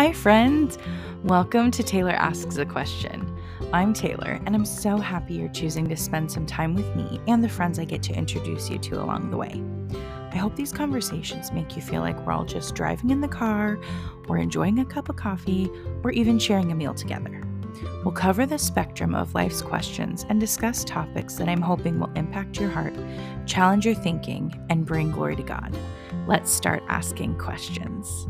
Hi, friends. Welcome to Taylor Asks a Question. I'm Taylor, and I'm so happy you're choosing to spend some time with me and the friends I get to introduce you to along the way. I hope these conversations make you feel like we're all just driving in the car, or enjoying a cup of coffee, or even sharing a meal together. We'll cover the spectrum of life's questions and discuss topics that I'm hoping will impact your heart, challenge your thinking, and bring glory to God. Let's start asking questions.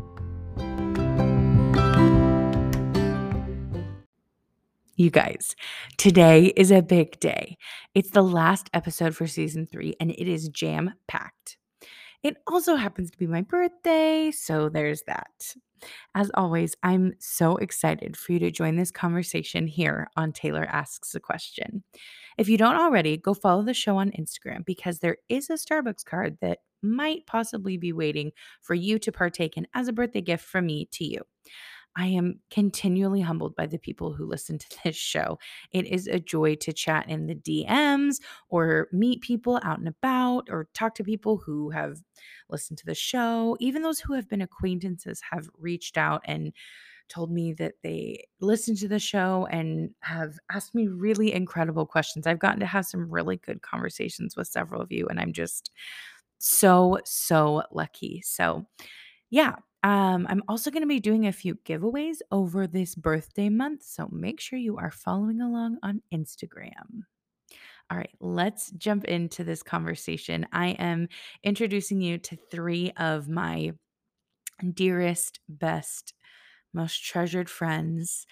You guys, today is a big day. It's the last episode for season three, and it is jam packed. It also happens to be my birthday, so there's that. As always, I'm so excited for you to join this conversation here on Taylor Asks a Question. If you don't already, go follow the show on Instagram because there is a Starbucks card that might possibly be waiting for you to partake in as a birthday gift from me to you. I am continually humbled by the people who listen to this show. It is a joy to chat in the DMs or meet people out and about or talk to people who have listened to the show. Even those who have been acquaintances have reached out and told me that they listened to the show and have asked me really incredible questions. I've gotten to have some really good conversations with several of you, and I'm just so, so lucky. So, yeah, um, I'm also going to be doing a few giveaways over this birthday month. So make sure you are following along on Instagram. All right, let's jump into this conversation. I am introducing you to three of my dearest, best, most treasured friends.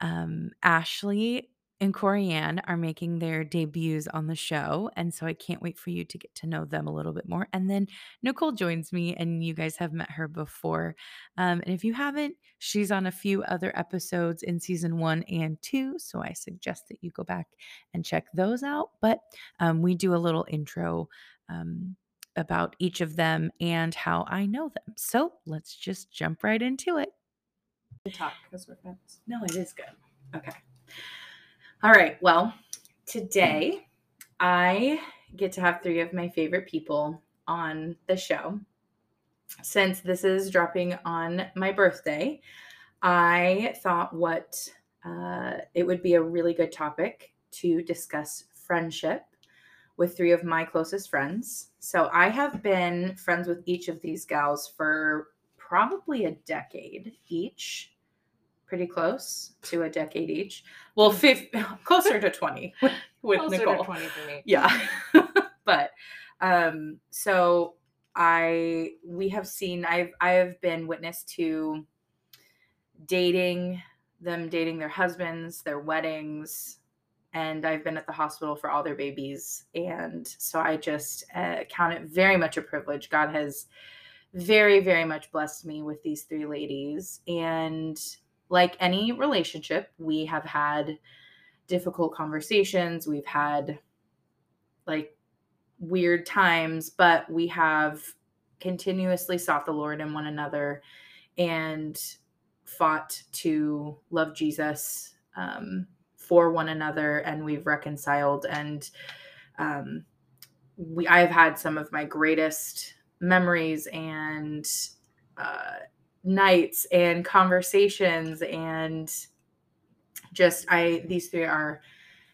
Um, Ashley and Corianne are making their debuts on the show. And so I can't wait for you to get to know them a little bit more. And then Nicole joins me, and you guys have met her before. Um, and if you haven't, she's on a few other episodes in season one and two. So I suggest that you go back and check those out. But um, we do a little intro. Um, about each of them and how I know them. So let's just jump right into it. Talk because we're friends. No, it is good. Okay. All right. Well, today I get to have three of my favorite people on the show. Since this is dropping on my birthday, I thought what uh, it would be a really good topic to discuss friendship with three of my closest friends. So I have been friends with each of these gals for probably a decade each pretty close to a decade each. Well, fifth, closer to 20 with, with Closer Nicole. to 20 for me. Yeah. but um so I we have seen I've I have been witness to dating them dating their husbands, their weddings, and I've been at the hospital for all their babies and so I just uh, count it very much a privilege. God has very very much blessed me with these three ladies and like any relationship, we have had difficult conversations. We've had like weird times, but we have continuously sought the Lord in one another and fought to love Jesus um, for one another, and we've reconciled. And um, we, I've had some of my greatest memories and uh, nights and conversations and just I these three are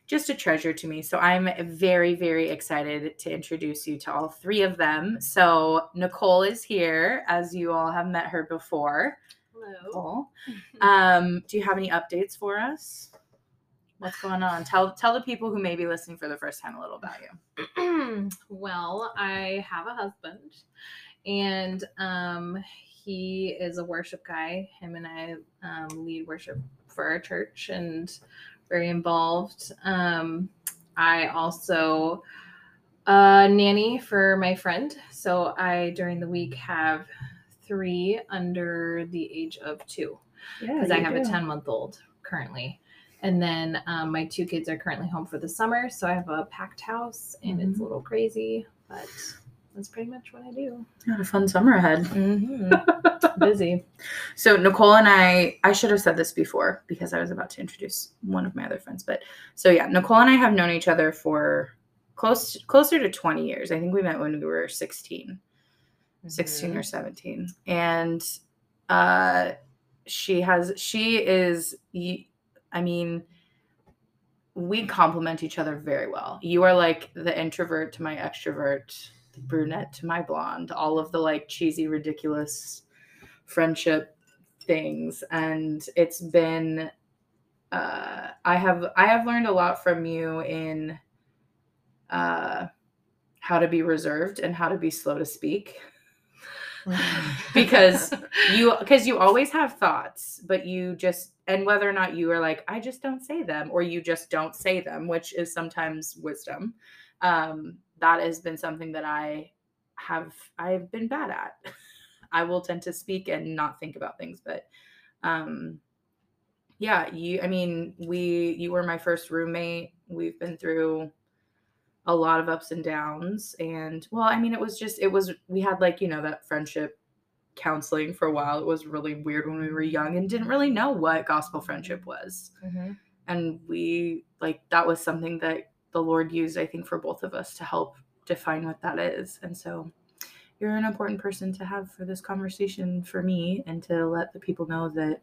just a treasure to me. So I'm very very excited to introduce you to all three of them. So Nicole is here as you all have met her before. Hello. Um do you have any updates for us? What's going on? Tell tell the people who may be listening for the first time a little about you. well, I have a husband, and um, he is a worship guy. Him and I um, lead worship for our church and very involved. Um, I also uh, nanny for my friend. So I, during the week, have three under the age of two because I have a 10 month old currently. And then um, my two kids are currently home for the summer. So I have a packed house and it's a little crazy, but that's pretty much what I do. Got a fun summer ahead. Mm-hmm. Busy. So Nicole and I, I should have said this before because I was about to introduce one of my other friends. But so yeah, Nicole and I have known each other for close closer to 20 years. I think we met when we were 16, 16 or 17. And uh she has she is I mean we complement each other very well. You are like the introvert to my extrovert, the brunette to my blonde, all of the like cheesy ridiculous friendship things. And it's been uh I have I have learned a lot from you in uh how to be reserved and how to be slow to speak. Because you because you always have thoughts but you just and whether or not you are like i just don't say them or you just don't say them which is sometimes wisdom. Um that has been something that i have i've been bad at. I will tend to speak and not think about things but um yeah you i mean we you were my first roommate. We've been through a lot of ups and downs and well i mean it was just it was we had like you know that friendship counseling for a while. It was really weird when we were young and didn't really know what gospel friendship was. Mhm. and we like that was something that the lord used i think for both of us to help define what that is and so you're an important person to have for this conversation for me and to let the people know that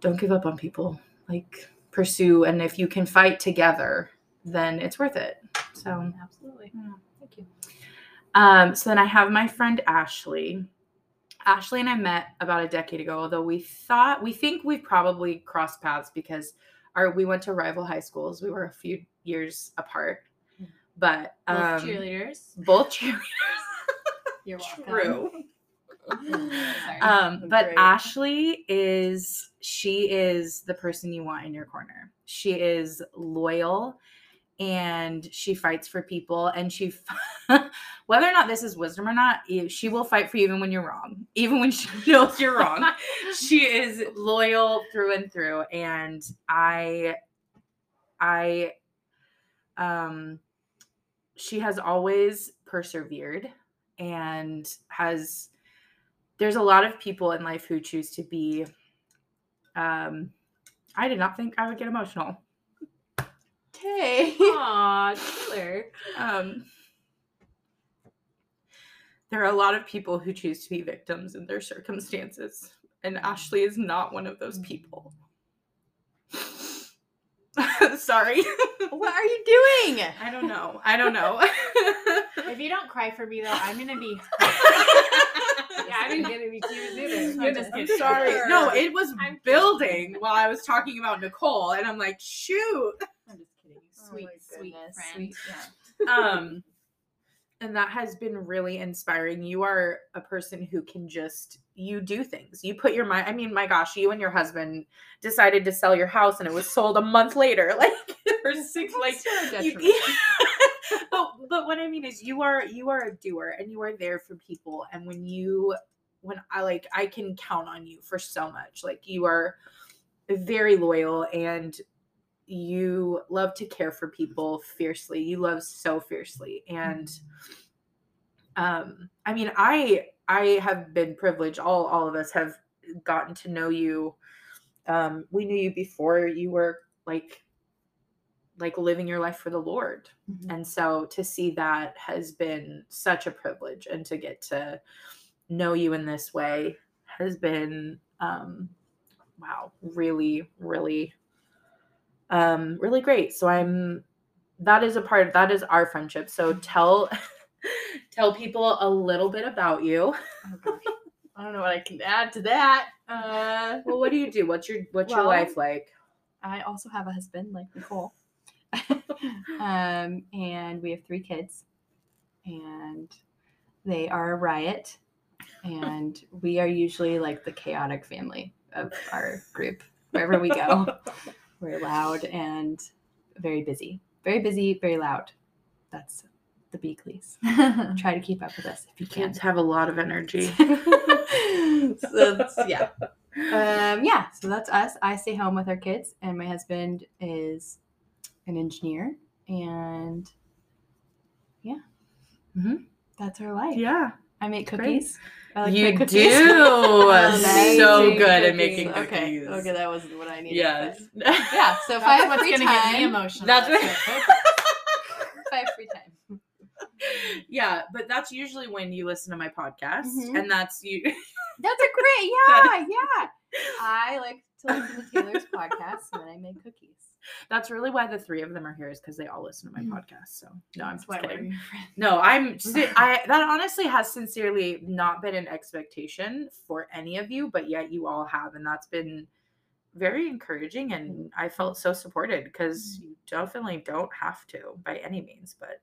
don't give up on people like pursue and if you can fight together then it's worth it so Absolutely. Yeah. Thank you. um, so then I have my friend Ashley. Ashley and I met about a decade ago, although we thought we think we probably crossed paths because our we went to rival high schools. We were a few years apart. But Both um, cheerleaders. both cheerleaders. You're welcome. True. Sorry. Um, but Great. Ashley is she is the person you want in your corner. She is loyal and she fights for people and she whether or not this is wisdom or not, she will fight for you even when you're wrong. Even when she knows you're wrong. she is loyal through and through and I I um she has always persevered and has there's a lot of people in life who choose to be um i did not think i would get emotional Okay. Aw, Taylor. um there are a lot of people who choose to be victims in their circumstances and ashley is not one of those people sorry What are you doing? i don't know i don't know If you don't cry for me though, I'm gonna be. yeah, I didn't get any tears either. I'm Goodness, just I'm kidding. sorry. No, it was I'm building while I was talking about Nicole, and I'm like, shoot. I'm just kidding. Sweet, Oh sweet friend. Sweet, yeah. Um, and that has been really inspiring. You are a person who can just you do things. You put your mind. I mean, my gosh, you and your husband decided to sell your house, and it was sold a month later. Like, or six, like you, detriment. but but what I mean is you are you are a doer and you are there for people. And when you when I like I can count on you for so much. Like you are very loyal and you love to care for people fiercely. You love so fiercely. And um I mean I I have been privileged. All all of us have gotten to know you. Um we knew you before you were like like living your life for the Lord Mhm. and so to see that has been such a privilege and to get to know you in this way has been um wow really really um really great so i'm that is a part of that is our friendship so tell tell people a little bit about you Oh. I don't know what I can add to that. Uh, well what do you do what's your what's your life like I also have a husband like Nicole. um, and we have three kids, and they are a riot. And we are usually like the chaotic family of our group. Wherever we go, we're loud and very busy. Very busy, very loud. That's the Beakleys. Try to keep up with us if you can. kids have a lot of energy so that's, yeah. Um, yeah, so that's us. I stay home with our kids, and my husband is an engineer, and yeah, Mhm. that's our life. yeah I make cookies. I like you cookies. do so good at making cookies okay, okay that wasn't what I needed. yes yeah. So if I have what's free gonna time, get me emotional. That's it. if I have free time, yeah, but that's usually when you listen to my podcast, Mhm. and that's you. That's a great, yeah, yeah. I like to listen to Taylor's podcast when I make cookies. That's really why the three of them are here is because they all listen to my Mm. podcast. So no, I'm That's just kidding. No, I'm. si- I that honestly has sincerely not been an expectation for any of you, but yet you all have, and that's been very encouraging, and I felt so supported because you definitely don't have to by any means, but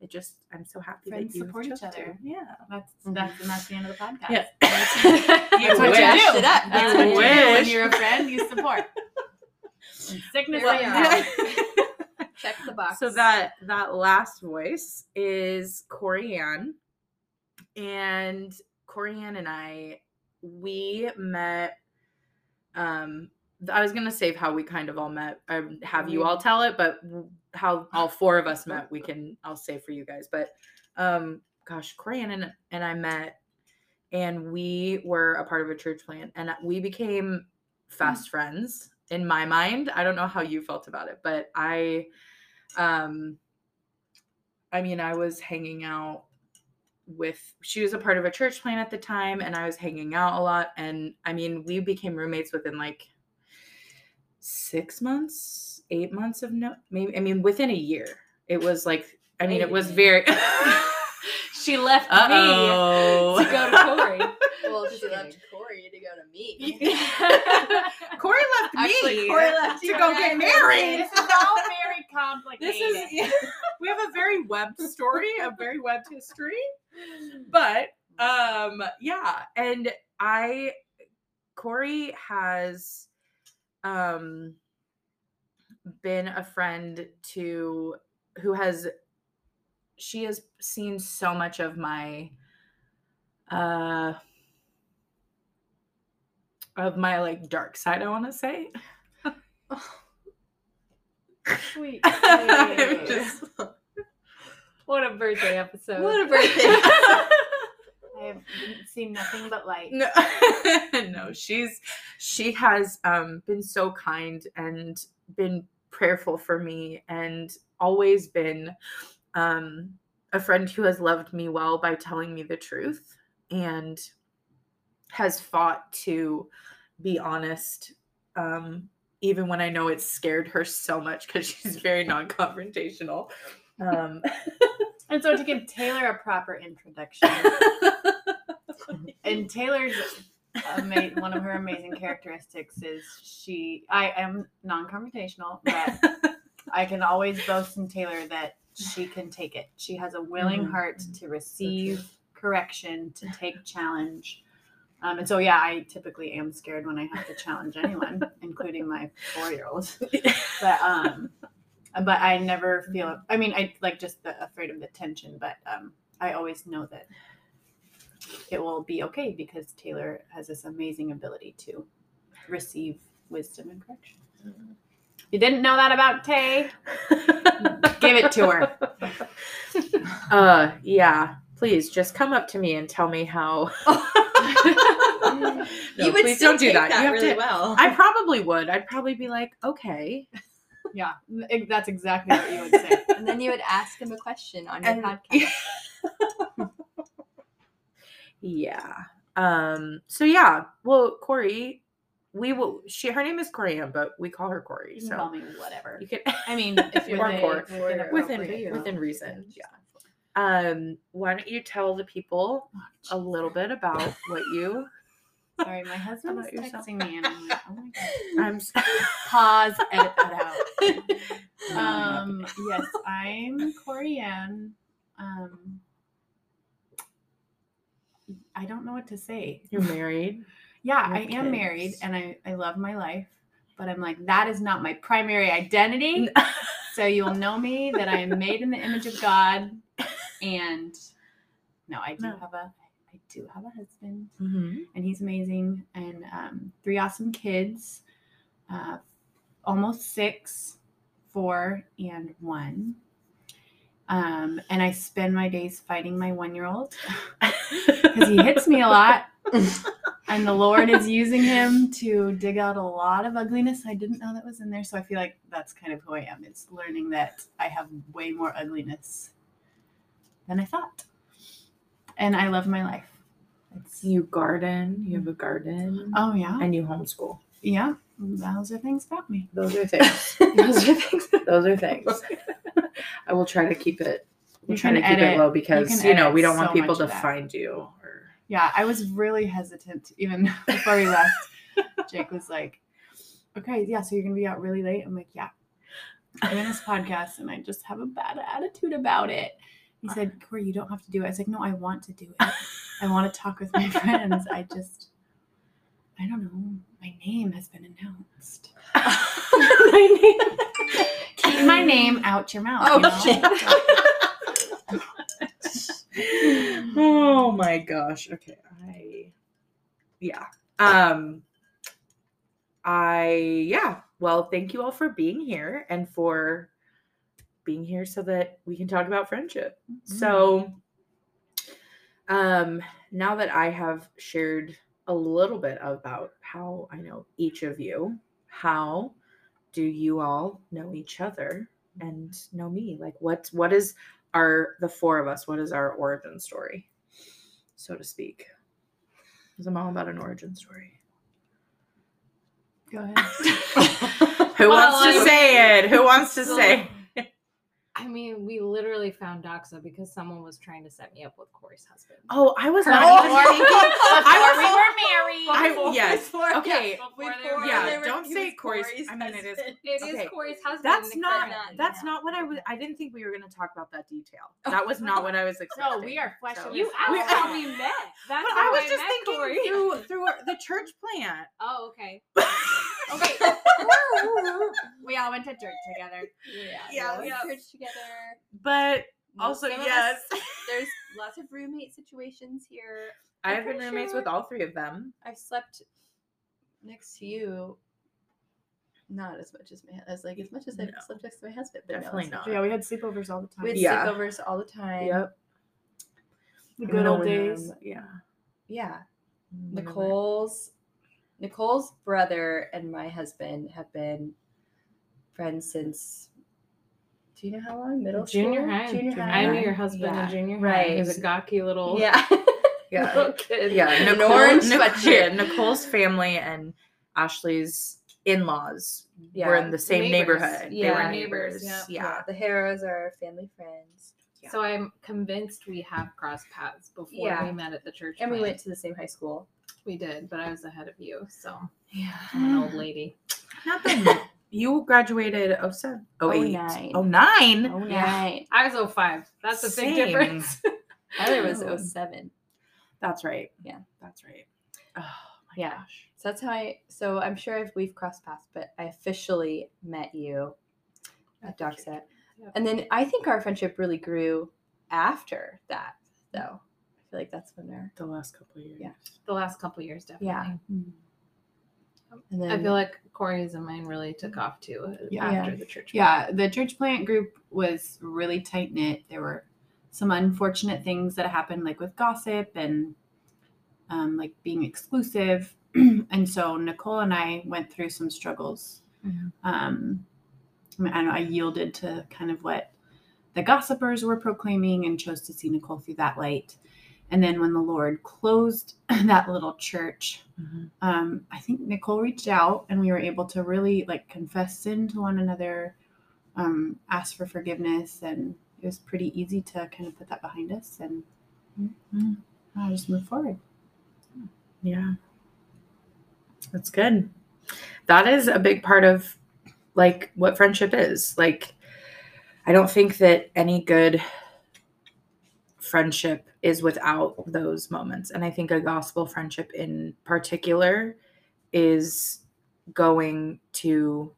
it just I'm so happy Friends that you support each chose to. other. Yeah. That's Mm-hmm. that's and that's the end of the podcast. Yeah. That's what wish. you do. It up. That's You what you do when you're a friend. You support. Sickness Well, yeah. Check the box. So that that last voice is Corianne, and Corianne and I we met. Um, I was gonna save how we kind of all met. I have you all tell it, but how all four of us met, we can. I'll say for you guys, but um, gosh, Corianne and, and I met, and we were a part of a church plant, and we became fast friends in my mind. I don't know how you felt about it, but I um i mean i was hanging out with she was a part of a church plan at the time and i was hanging out a lot and i mean we became roommates within like six months eight months of no maybe i mean within a year it was like i mean it was very She left Uh-oh. me to go to Corey. well, she left kidding. Corey to go to me. corey left me Actually, Corey left to you go get married This is all very complicated. This is we have a very webbed story, a very webbed history. But um yeah, and I Corey has um been a friend to who has she has seen so much of my uh of my like dark side, I want to say. Sweet. I'm just- What a birthday episode. What a birthday. I have seen nothing but light. no, no, she's she has um been so kind and been prayerful for me and always been um a friend who has loved me well by telling me the truth and has fought to be honest um even when I know it's scared her so much because she's very non-confrontational. Um, And so to give Taylor a proper introduction, and Taylor's ama- one of her amazing characteristics is she. I am non-confrontational, but I can always boast in Taylor that she can take it. She has a willing Mhm. heart to receive correction, to take challenge. Um, and so, yeah, I typically am scared when I have to challenge anyone, including my four-year-old. But um, but I never feel. I mean, I like just the, afraid of the tension, but um, I always know that it will be okay because Taylor has this amazing ability to receive wisdom and correction. You didn't know that about Tay? Give it to her. uh yeah please just come up to me and tell me how no, you would please still don't do that, that you have really to well. i probably would i'd probably be like okay Yeah, that's exactly what you would say. and then you would ask him a question on your And- podcast. yeah um so yeah well corey we will she her name is Corianne, but we call her corey You can call me whatever. you can I mean, if you're within, Cor- within, within- within appropriate, within you know. reason yeah um why don't you tell the people a little bit about what you Sorry, my husband is texting me, and I'm like, oh my god. i'm Pause. Edit that out. Um, yes, I'm Corianne. Um, I don't know what to say. you're married Yeah, I have am married and I, I love my life, but I'm like, that is not my primary identity. so you'll know me that I am made in the image of God. And no, I do No. have a I do have a husband. Mhm. and he's amazing. And um, three awesome kids uh, almost six four and one. Um, and i spend my days fighting my one year old because he hits me a lot. And the lord is using him to dig out a lot of ugliness i didn't know that was in there. So i feel like that's kind of who i am. It's learning that i have way more ugliness than I thought. And I love my life. It's, You garden, you have a garden, oh yeah, and you homeschool. yeah. Those are things about me. Those are things. Those are things. Those are things. I will try to keep it. We'll You try to keep it low because can you, know we don't want people to find you. Or Yeah, I was really hesitant even before we left. Jake was like, "Okay, yeah, so you're gonna be out really late." I'm like, "Yeah, I'm in this podcast, and I just have a bad attitude about it." He said, "Corey, you don't have to do it." I was like, "No, I want to do it. I want to talk with my friends. I just, I don't know. My name has been announced. my name. Keep my name out your mouth. Oh, you know? oh my gosh. Okay. I yeah. Um I yeah. Well, thank you all for being here and for being here so that we can talk about friendship. So um now that I have shared a little bit about how I know each of you, how do you all know each other and know me? Like what what is our the four of us, what is our origin story, so to speak? Because I'm all about an origin story. Go ahead. Who wants to say it? Who wants to say? I mean, we literally found Doxa because someone was trying to set me up with Corey's husband. Oh, I was not husband. even thinking. I we were married. I- yes. Before- Okay. before Before were Yeah, were- don't say Corey's. Corey's I mean, it is. husband. It is Okay. Corey's husband. That's not. not- That's yeah. not what I was. I didn't think we were going to talk about that detail. Oh. That was not what I was expecting. No, we are fleshing So- You this asked how we met. That's But how I was just met thinking Corey. through through the church plant. Oh, okay. Okay. we all went to church together. Yeah, we yeah. went to church together. But Most also, of us- yes, There's lots of roommate situations here. I I'm have been pretty roommates sure- with all three of them. I've slept next to you. Not as much as my as like as much as I've No. slept next to my husband. But Definitely no, not. Yeah, we had sleepovers all the time. We had Yeah. sleepovers all the time. Yep. The good old days. Yeah. Yeah. Remember. Nicole's Nicole's brother and my husband have been friends since do you know how long? Middle Junior school? high. Junior Junior high. I knew high. your husband Yeah. in junior high. Right. He was a gawky little Yeah. Yeah. little kid. Yeah, An Nicole, orange Nic- yeah, Nicole's family and Ashley's in-laws Yeah. were in the same Neighbors. neighborhood. They Yeah. were Neighbors, neighbors. yeah. Yeah. The Harrows are family friends. So I'm convinced we have crossed paths before Yeah. we met at the church. And we went to the same high school. We did, but I was ahead of you, so Yeah. I'm an old lady. Not that you graduated 07, 08, 09. 09. Oh Yeah. I was 05. That's a Same. big difference. Tyler was Oh. 07. That's right. Yeah. That's right. Oh my Yeah. gosh. So that's how I. So I'm sure if we've crossed paths, but I officially met you at Doxa, Yep. and then I think our friendship really grew after that. Though I feel like that's been there. The last couple of years. Yeah. the last couple years, definitely. Yeah. and then I feel like Corey's and mine really took off too uh, Yeah. after the church. Yeah, the church plant group was really tight knit. There were some unfortunate things that happened, like with gossip and um, like being exclusive. and so Nicole and I went through some struggles. Mhm. Um, I, mean, I, know I yielded to kind of what the gossipers were proclaiming and chose to see Nicole through that light. And then when the Lord closed that little church, Mhm. um, I think Nicole reached out and we were able to really like confess sin to one another, um, ask for forgiveness, and it was pretty easy to kind of put that behind us and Mhm. uh, just move forward. Yeah. That's good. That is a big part of like what friendship is. Like I don't think that any good friendship is without those moments. And I think a gospel friendship in particular is going to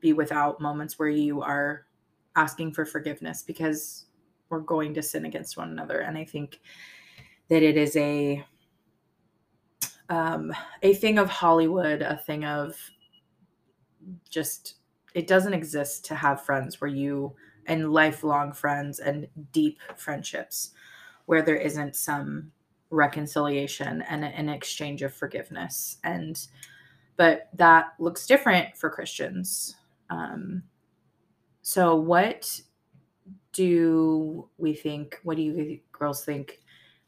be without moments where you are asking for forgiveness because we're going to sin against one another. And I think that it is a um, a thing of Hollywood, a thing of just it doesn't exist to have friends where you and lifelong friends and deep friendships where there isn't some reconciliation and an exchange of forgiveness. And but that looks different for christians. Um so what do we think what do you girls think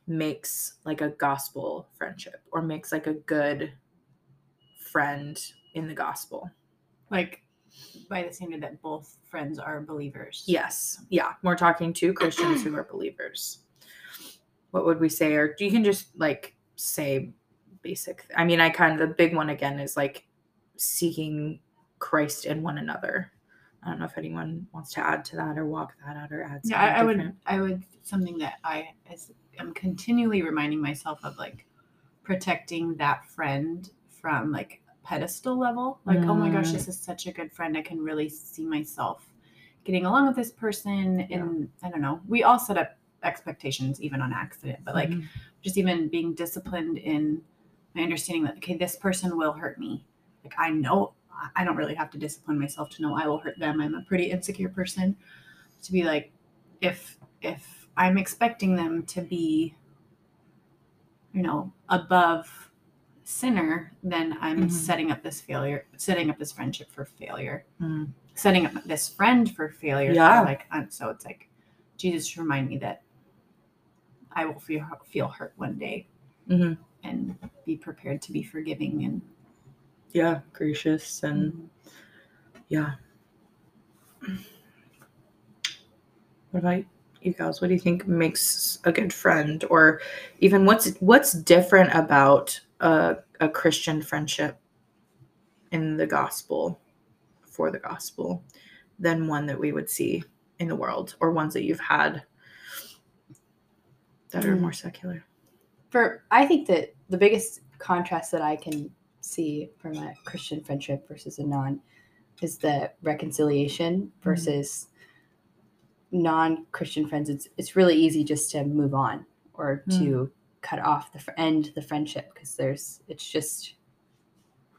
makes like a gospel friendship or makes like a good friend in the gospel? Like by the standard that both friends are believers. yes. Yeah. We're talking to christians who are believers what would we say or you can just like say basic i mean i kind of the big one again is like seeking christ in one another i don't know if anyone wants to add to that or walk that out or add Yeah, I, I would. I would something that I as I'm continually reminding myself of, like protecting that friend from like pedestal level. Like, oh my gosh, Mm. this is such a good friend. I can really see myself getting along with this person. And I don't know. We all set up expectations, even on accident. But like, Mhm. just even being disciplined in my understanding that okay, this person will hurt me. Like I know I don't really have to discipline myself to know I will hurt them. I'm a pretty insecure person. To be like, if if I'm expecting them to be, you know, above sinner, then I'm Mhm. setting up this failure, setting up this friendship for failure, Mm. setting up this friend for failure. Yeah. like I'm, so it's like Jesus remind me that I will feel feel hurt one day Mhm. and be prepared to be forgiving and yeah gracious and yeah. What about you guys? What do you think makes a good friend or even what's what's different about a, a christian friendship in the gospel for the gospel than one that we would see in the world or ones that you've had that are Mm. more secular For I think that the biggest contrast that I can see from a Christian friendship versus a non is the reconciliation versus non-Christian friends. It's it's really easy just to move on or to cut off the end the friendship because there's it's just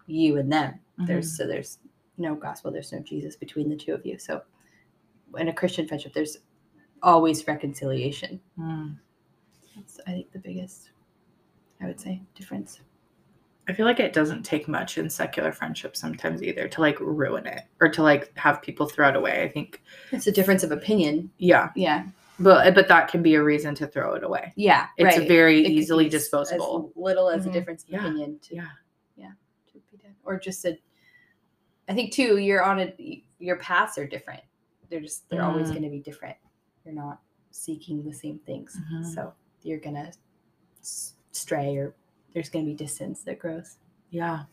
you and them. There's so there's no gospel, there's no Jesus between the two of you. So in a Christian friendship, there's always reconciliation. Mm. That's I think the biggest, I would say, difference. I feel like it doesn't take much in secular friendship sometimes either to like ruin it or to like have people throw it away. I think, It's a difference of opinion. yeah, Yeah, but but that can be a reason to throw it away. yeah, It's right. very It easily disposable. As little as Mhm. a difference of Yeah, opinion to, Yeah, Yeah. to be done, or just a. I think too, you're on a your paths are different. They're just they're always Mm. going to be different. You're not seeking the same things, Mhm. so you're gonna stray, or there's going to be distance that grows. yeah,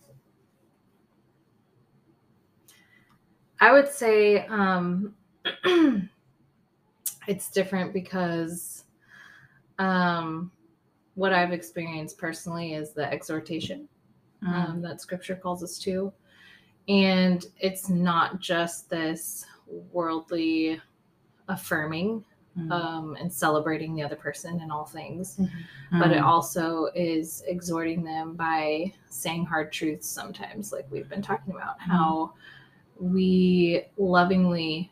I would say um, it's different because um, what I've experienced personally is the exhortation Mm. um, that scripture calls us to. And it's not just this worldly affirming Mm. um, and celebrating the other person in all things, but it Mm. also is exhorting them by saying hard truths sometimes, like we've been talking about, how we lovingly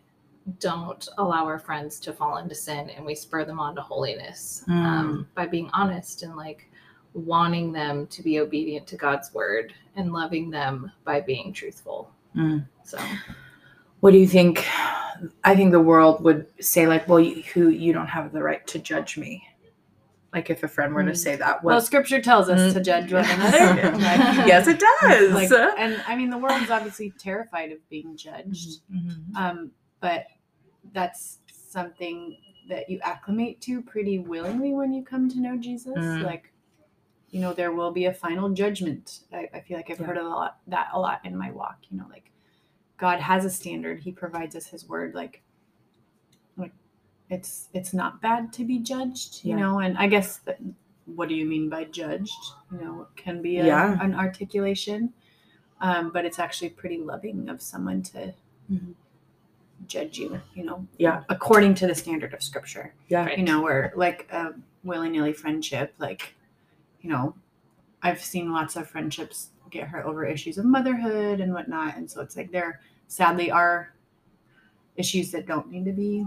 don't allow our friends to fall into sin and we spur them on to holiness um, by being honest and like wanting them to be obedient to God's word and loving them by being truthful. Mm. So, What do you think? I think the world would say like, well, you, who you don't have the right to judge me. Like if a friend were to Mm. say that, well, what? scripture tells us to Mm. judge one another. Like, yes, it does. like, and I mean, the world is obviously terrified of being judged. Mhm. um, but that's something that you acclimate to pretty willingly when you come to know Jesus. Mm. Like, you know, there will be a final judgment. I, I feel like I've Yeah. heard a lot that a lot in my walk. You know, like God has a standard. He provides us His word. Like, like it's it's not bad to be judged. You Yeah. know, and I guess that, what do you mean by judged? You know, it can be a, Yeah. an articulation, um, but it's actually pretty loving of someone to Mhm. judge you. You know, Yeah. according to the standard of Scripture yeah, you know, where like a willy nilly friendship, like, you know, I've seen lots of friendships get hurt over issues of motherhood and whatnot. And so it's like there sadly are issues that don't need to be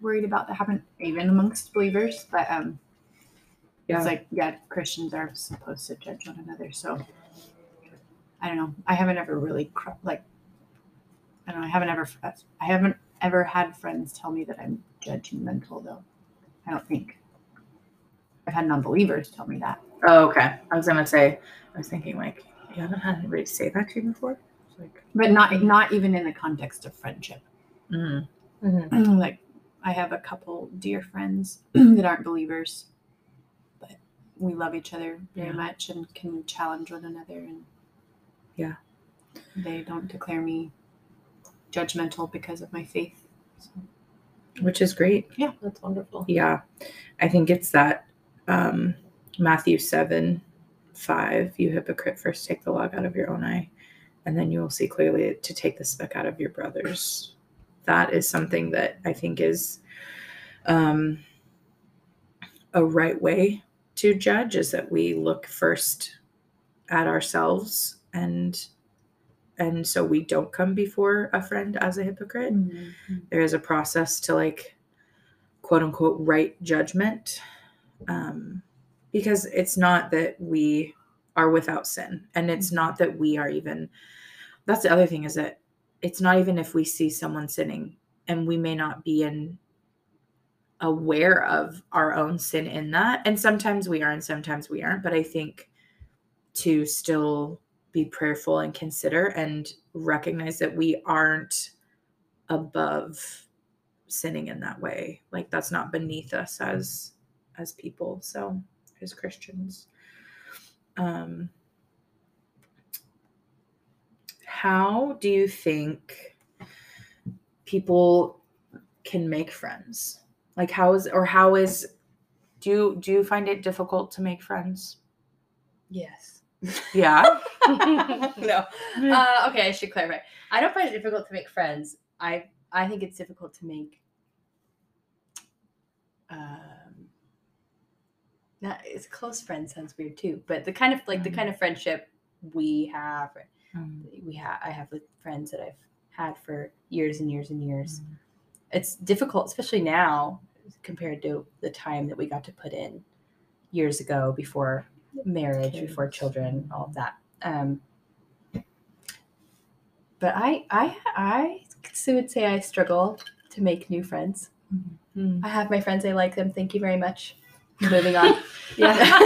worried about that happen even amongst believers. But um Yeah. it's like, yeah, Christians are supposed to judge one another. So I don't know. I haven't ever really cr- like I don't know. I haven't ever I haven't ever had friends tell me that I'm judgmental though. I don't think. I've had non-believers tell me that. Oh, okay. I was gonna say, I was thinking like, you haven't had anybody say that to you before. It's like, But not not even in the context of friendship. mm, Mhm. like I have a couple dear friends that aren't believers, but we love each other very Yeah. much and can challenge one another and Yeah. They don't declare me judgmental because of my faith. So, which is great. Yeah, that's wonderful. Yeah, I think it's that um, Matthew seven five. You hypocrite! First, take the log out of your own eye, and then you will see clearly to take the speck out of your brother's. That is something that I think is um, a right way to judge. Is that we look first at ourselves and and so we don't come before a friend as a hypocrite there is a process to like quote unquote right judgment um, because it's not that we are without sin and it's mm-hmm. not that we are even that's the other thing is that it's not even if we see someone sinning and we may not be in aware of our own sin in that and sometimes we are and sometimes we aren't but i think to still be prayerful and consider and recognize that we aren't above sinning in that way like that's not beneath us mm-hmm. as as people so as christians um how do you think people can make friends like how is or how is do you do you find it difficult to make friends Yes. yeah no. Uh, okay, I should clarify. I don't find it difficult to make friends. I I think it's difficult to make. Um, not it's close friend sounds weird too, but the kind of like the Mhm. kind of friendship we have, Um, we have I have with friends that I've had for years and years and years. Mm. It's difficult, especially now compared to the time that we got to put in years ago before marriage, before children, all of that. Um, but I, I, I would say I struggle to make new friends. Mm. I have my friends. I like them. Thank you very much. Moving on. Yeah.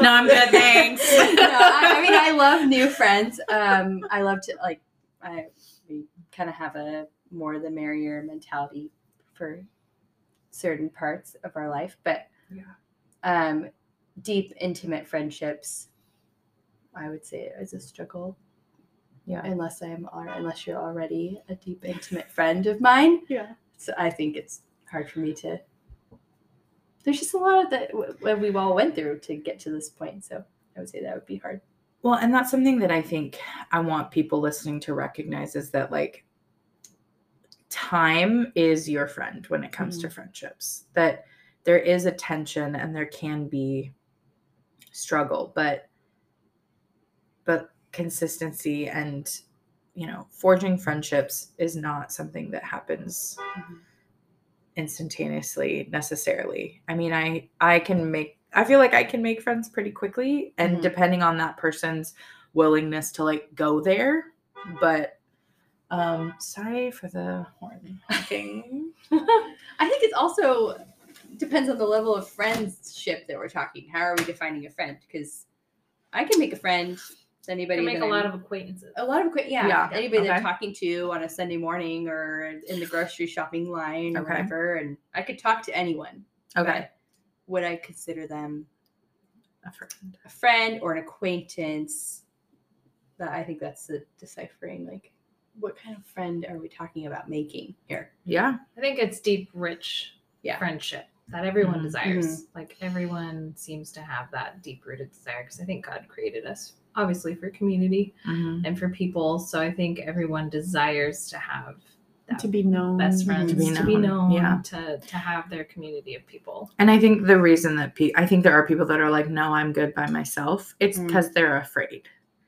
no i'm good thanks no, I, I mean I love new friends. Um, I love to like I we kind of have a more the merrier mentality for certain parts of our life, but Yeah. um, deep intimate friendships, I would say is a struggle. Yeah. Unless I'm unless you're already a deep intimate friend of mine, yeah so I think it's hard for me to. There's just a lot of that what we've all went through to get to this point, so I would say that would be hard. Well, and that's something that I think I want people listening to recognize is that like time is your friend when it comes to friendships. That there is a tension and there can be struggle, but but consistency and you know, forging friendships is not something that happens Mhm. Instantaneously necessarily. I mean, I I can make I feel like I can make friends pretty quickly and Mhm. depending on that person's willingness to like go there, but um sorry for the horn thing. I think it's also depends on the level of friendship that we're talking. How are we defining a friend? Because I can make a friend to anybody. Can make that a lot of acquaintances. a lot of quick, yeah, Yeah, Anybody that I'm talking to on a Sunday morning or in the grocery shopping line or Okay. whatever, and I could talk to anyone. Okay. would I consider them A friend. a friend or an acquaintance? That I think that's the deciphering. Like, what kind of friend are we talking about making here? Yeah. I think it's deep, rich Yeah. friendship that everyone Mhm. desires. Like everyone seems to have that deep rooted desire because I think God created us obviously for community Mhm. and for people. So I think everyone desires to have that to be known. best friends, To be to be known, known, yeah. to to have their community of people. And I think the reason that pe- I think there are people that are like, no, I'm good by myself. It's Mm. because they're afraid.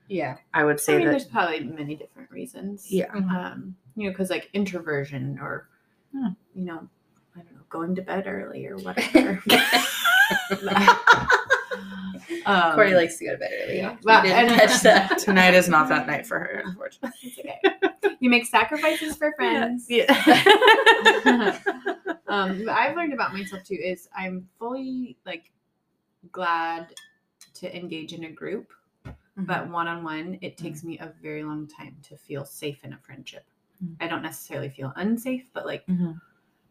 Yeah. I would I say mean, that. there's probably many different reasons. Yeah. Um, you know, because like introversion or, you know, I don't know, going to bed early or whatever. um, Corey likes to go to bed early. yeah. You Well, didn't and- catch that. Tonight is not that night for her, unfortunately. It's okay. You make sacrifices for friends. Yeah. um, but I've learned about myself too is I'm fully like glad to engage in a group, but one on one, it takes me a very long time to feel safe in a friendship. Mm. I don't necessarily feel unsafe, but like Mhm.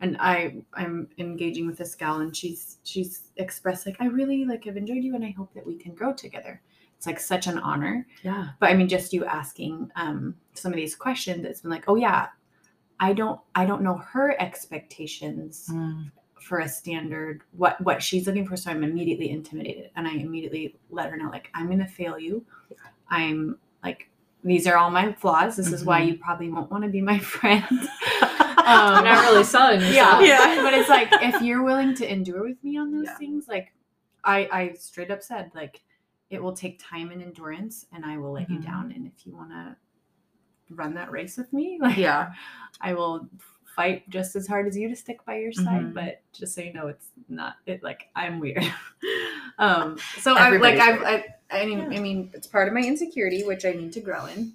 And I I'm engaging with this gal and she's she's expressed like I really like have enjoyed you and I hope that we can grow together. It's like such an honor. Yeah. But I mean just you asking um some of these questions, it's been like, oh yeah, I don't I don't know her expectations Mm. for a standard what what she's looking for so i'm immediately intimidated and i immediately let her know like i'm gonna fail you i'm like these are all my flaws this is why Mhm. you probably won't want to be my friend um, not really selling yeah yourself. Yeah. but it's like if you're willing to endure with me on those Yeah. things like i i straight up said like it will take time and endurance and i will let you Mhm. down and if you want to run that race with me like Yeah. I will fight just as hard as you to stick by your side, Mhm. but just so you know, it's not it like I'm weird. um, so I like I've. I I mean I mean it's part of my insecurity which I need to grow in.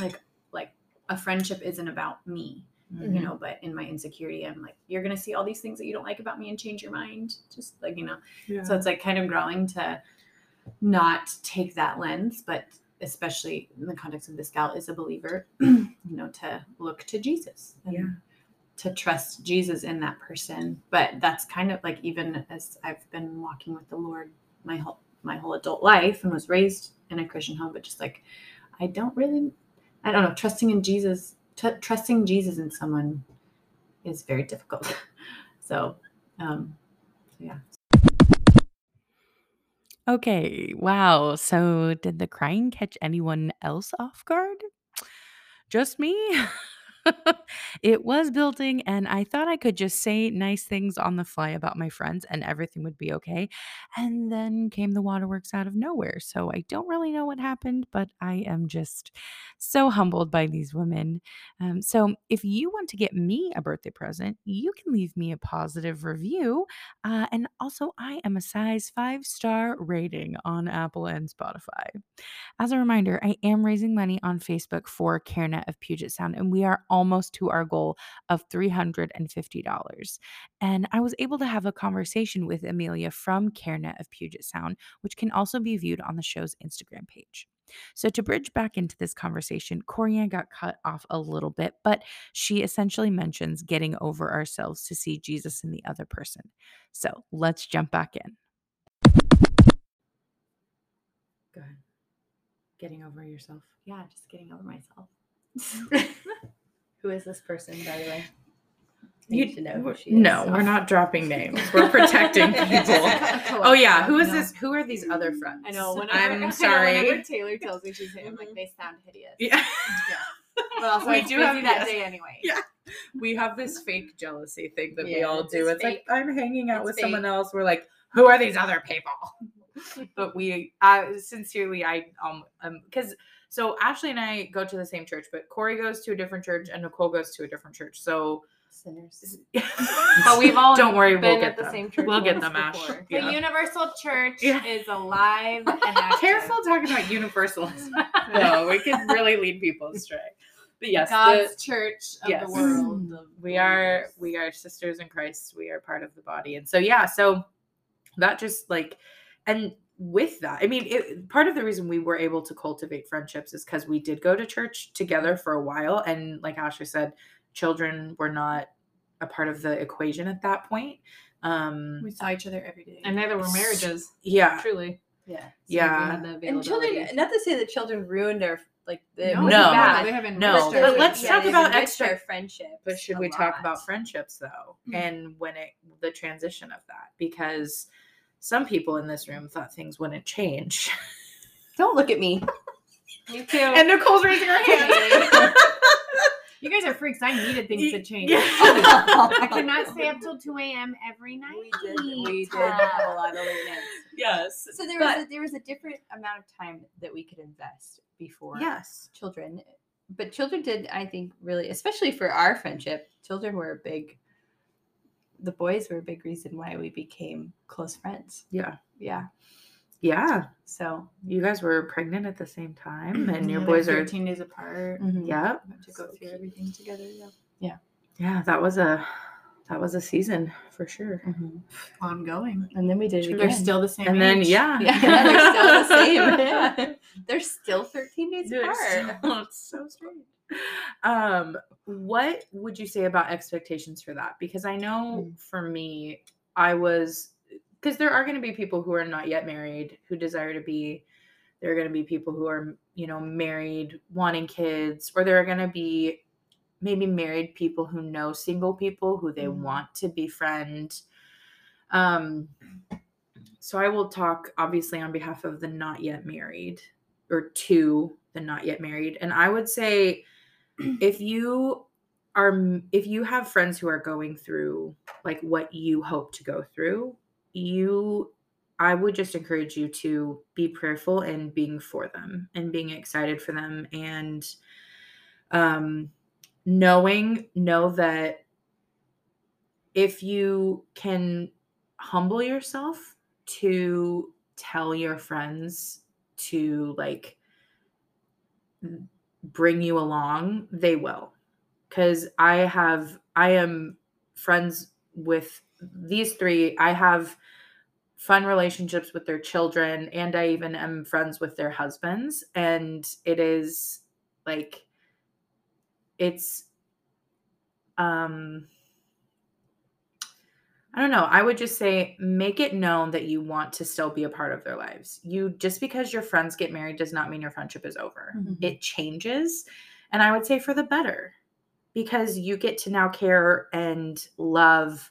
Like like a friendship isn't about me, Mm-hmm. you know, but in my insecurity, I'm like you're gonna see all these things that you don't like about me and change your mind, just like you know. Yeah. So it's like kind of growing to not take that lens, but especially in the context of this gal is a believer, you know, to look to Jesus and Yeah. to trust Jesus in that person. But that's kind of like even as I've been walking with the Lord my whole my whole adult life and was raised in a Christian home, but just like I don't really I don't know, trusting in Jesus t- trusting Jesus in someone is very difficult. so um yeah. Okay, wow. So, did the crying catch anyone else off guard? Just me? it was building, and I thought I could just say nice things on the fly about my friends and everything would be okay. And then came the waterworks out of nowhere. So, I don't really know what happened, but I am just so humbled by these women. Um, so, if you want to get me a birthday present, you can leave me a positive review uh, and also, I am a size five star rating on Apple and Spotify. As a reminder, I am raising money on Facebook for CareNet of Puget Sound, and we are almost to our goal of $350. And I was able to have a conversation with Amelia from CareNet of Puget Sound, which can also be viewed on the show's Instagram page. So, to bridge back into this conversation, Corianne got cut off a little bit, but she essentially mentions getting over ourselves to see Jesus in the other person. So, let's jump back in. Go ahead. Getting over yourself. Yeah, just getting over myself. Who is this person, by the way? I You- need to know who she is. No, we're not dropping names. We're protecting people. oh yeah, who is No. this? Who are these other friends? I know. Whenever, I'm I know, sorry. whenever Taylor tells me she's hit, I'm like, they sound hideous. Yeah. But also, We we do do have- that yes. day anyway. Yeah. we have this fake jealousy thing that we all do. it's It's, like. I'm hanging out It's with fake. someone else. We're like, who are these other people? but we, I sincerely, I um, um, because so Ashley and I go to the same church, but Corey goes to a different church and Nicole goes to a different church. So, Sinners. But we've all don't worry, been we'll get at the same church We'll get once them, Ash. before. The Universal Church Yeah. is alive and active. Careful talking about universalism. no, we can really lead people astray. But yes, the- God's church of Yes. Mm. the world. of we are we are sisters in christ we are part of the body and so yeah so that just like and with that i mean it, part of the reason we were able to cultivate friendships is because we did go to church together for a while and like ashley said children were not a part of the equation at that point um We saw each other every day. And neither were marriages, yeah truly. Yeah. So Yeah. we had the And children, not to say that children ruined our like the no, No. bad. bad. They haven't No, our but let's friendship. talk about extra- our friendships. but should a we talk about friendships though Mhm. and when it the transition of that because some people in this room thought things wouldn't change Don't look at me. Me too. and nicole's raising her hand You guys are freaks. I needed things to change. I could not stay up till 2 a.m. every night. We did. We did have a lot of late nights. yes So there But- was a, there was a different amount of time that we could invest before yes children, but children did I think really, especially for our friendship, children were a big. The boys were a big reason why we became close friends. yeah Yeah. yeah So you guys were pregnant at the same time and your Yeah, boys like are 13 days apart. mhm. yeah to go through everything together. Yeah. yeah Yeah. that was a that was a season for sure. Mhm. Ongoing. And then we did it again. They're still the same. And then age. yeah, yeah, they're still the same. Yeah. They're still 13 days They're apart. so- it's so strange. Um, what would you say about expectations for that? Because I know Mm. for me, I was because there are going to be people who are not yet married who desire to be. There are going to be people who are, you know, married, wanting kids, or there are going to be maybe married people who know single people who they Mhm. want to befriend. Um, so I will talk obviously on behalf of the not yet married or to the not yet married. And I would say if you are if you have friends who are going through like what you hope to go through, you I would just encourage you to be prayerful and being for them and being excited for them and um knowing know that if you can humble yourself to tell your friends to like bring you along, they will. Cuz I have I am friends with these three. I have fun relationships with their children and I even am friends with their husbands and it is like it's um I don't know. I would just say make it known that you want to still be a part of their lives. You just because your friends get married does not mean your friendship is over. Mhm. It changes, and I would say for the better because you get to now care and love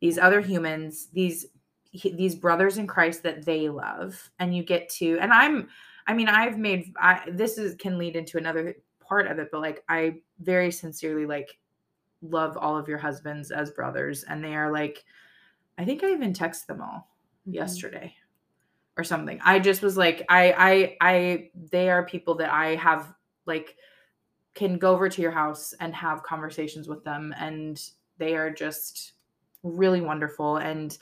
these other humans, these these brothers in Christ that they love, and you get to. And I'm, I mean, I've made. I this is can lead into another part of it, but like I very sincerely like love all of your husbands as brothers, and they are like. I think I even texted them all Mhm. yesterday or something. I just was like, I, I, I, they are people that I have like can go over to your house and have conversations with them, and they are just really wonderful. And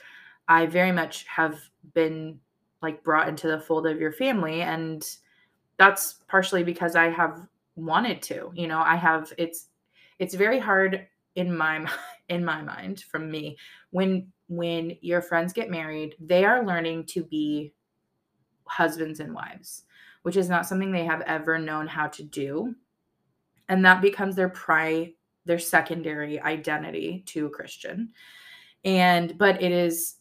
I very much have been like brought into the fold of your family, and that's partially because I have wanted to. You know, I have. It's it's very hard in my in my mind from me when when your friends get married, they are learning to be husbands and wives, which is not something they have ever known how to do. And that becomes their pri their secondary identity to a Christian. And but it is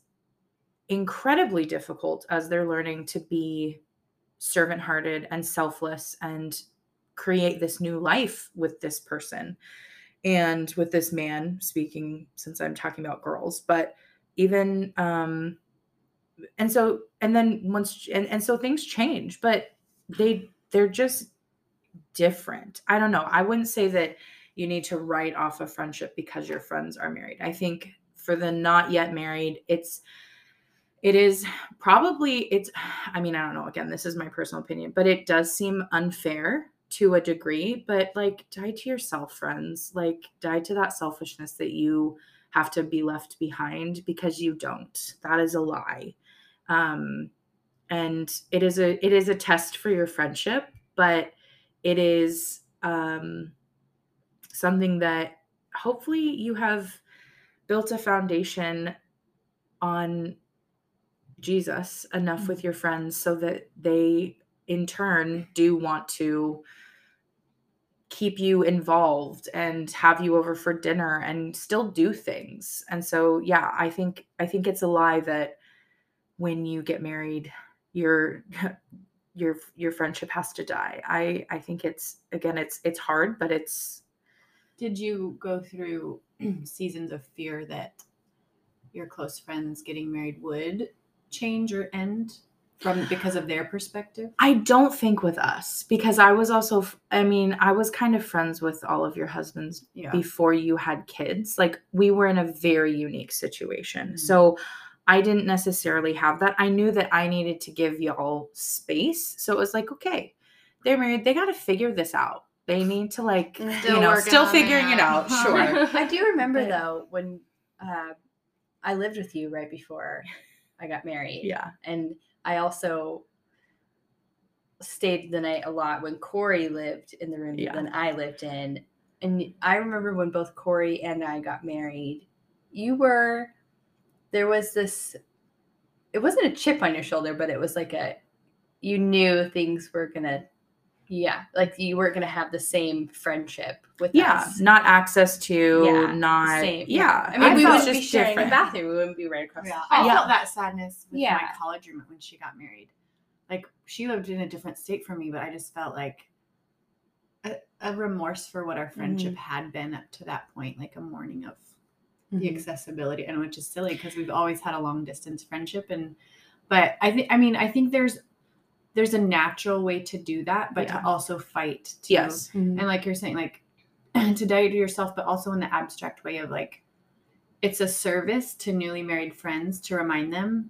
incredibly difficult as they're learning to be servant hearted and selfless and create this new life with this person and with this man speaking since i'm talking about girls but even um and so and then once and, and so things change but they they're just different. I don't know. I wouldn't say that you need to write off a friendship because your friends are married. I think for the not yet married it's it is probably it's i mean i don't know. Again this is my personal opinion but it does seem unfair to a degree but like die to yourself friends. Like die to that selfishness that you have to be left behind because you don't. That is a lie. Um and it is a it is a test for your friendship but it is um something that hopefully you have built a foundation on Jesus enough with your friends so that they in turn do want to keep you involved and have you over for dinner and still do things. And so yeah, I think I think it's a lie that when you get married your your your friendship has to die. I I think it's again it's it's hard but it's Did you go through seasons of fear that your close friends getting married would change or end from because of their perspective? I don't think with us because I was also I mean, I was kind of friends with all of your husbands Yeah. before you had kids. Like we were in a very unique situation. Mhm. So I didn't necessarily have that. I knew that I needed to give y'all space. So it was like, okay, they're married. They got to figure this out. They need to like, Still you know, still figuring it out. that. Sure. I do remember But- though when uh, I lived with you right before I got married. yeah. And I also stayed the night a lot when Corey lived in the room Yeah. than I lived in. And I remember when both Corey and I got married, you were there was this it wasn't a chip on your shoulder, but it was like a you knew things were gonna yeah, like you weren't gonna have the same friendship with Yeah, us. not access to, Yeah, not Same. yeah. I mean, I we felt would just be sharing different. a bathroom. We wouldn't be right across Yeah, the I hall. felt that sadness with my Yeah. college roommate when she got married. Like she lived in a different state from me, but I just felt like a, a remorse for what our friendship had been up to that point, like a mourning of the Mhm. accessibility, and which is silly because we've always had a long distance friendship. And but I think I mean I think there's there's a natural way to do that, but Yeah. to also fight. To, Yes. Mhm. and like you're saying like to die to yourself but also in the abstract way of like it's a service to newly married friends to remind them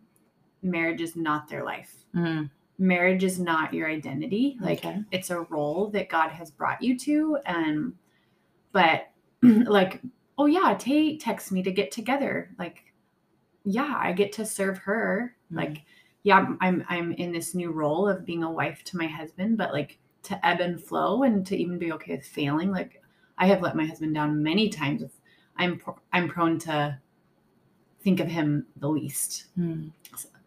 marriage is not their life Mm, marriage is not your identity like Okay. it's a role that god has brought you to and but like oh yeah tay texts me to get together like yeah i get to serve her Mhm. like yeah I'm- i'm in this new role of being a wife to my husband but like to ebb and flow and to even be okay with failing like i have let my husband down many times i'm i'm prone to think of him the least mm,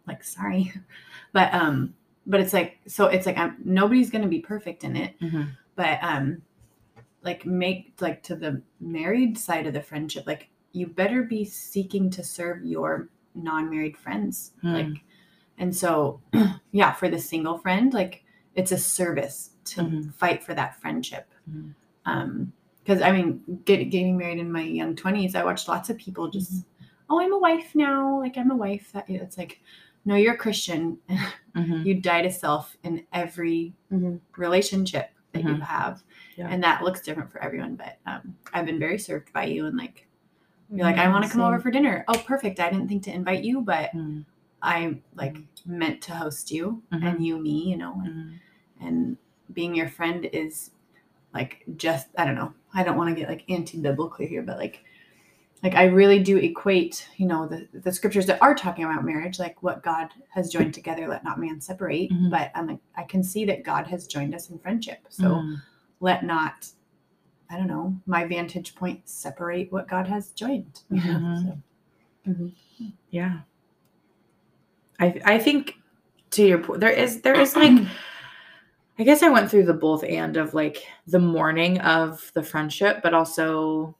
like sorry but um but it's like so it's like I'm, nobody's gonna be perfect in it mhm. but um like make like to the married side of the friendship like you better be seeking to serve your non-married friends Hmm. like and so yeah for the single friend like it's a service to Mhm. fight for that friendship Mhm. um because i mean get, getting married in my young 20s i watched lots of people just oh i'm a wife now like i'm a wife That- it's like no you're a christian Mhm. you die to self in every Mhm. relationship that you Mhm. have Yeah. and that looks different for everyone but um, i've been very served by you and like you're like i want to come over for dinner oh perfect i didn't think to invite you but i like meant to host you Mhm. and you me you know and, mhm. and being your friend is like just i don't know i don't want to get like anti-biblical here but like like i really do equate you know the the scriptures that are talking about marriage like what god has joined together let not man separate Mhm. but i'm like i can see that god has joined us in friendship so Mm. let not i don't know my vantage point separate what god has joined you know? Mhm. So, Yeah. I I think to your point there is there is like I guess I went through the both and of like the mourning of the friendship, but also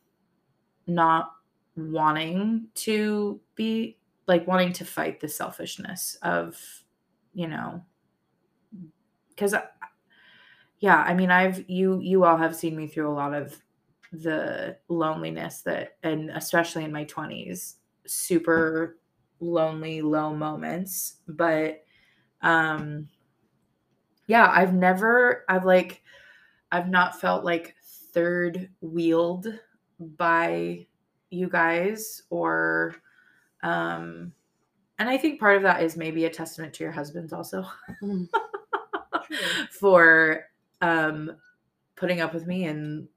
not wanting to be like wanting to fight the selfishness of, you know, because yeah, I mean, I've you you all have seen me through a lot of the loneliness that, and especially in my twenties, super lonely, low moments, but um yeah, I've never, I've like, I've not felt like third wheeled by you guys or, um, and I think part of that is maybe a testament to your husbands also Mhm. for, um, putting up with me and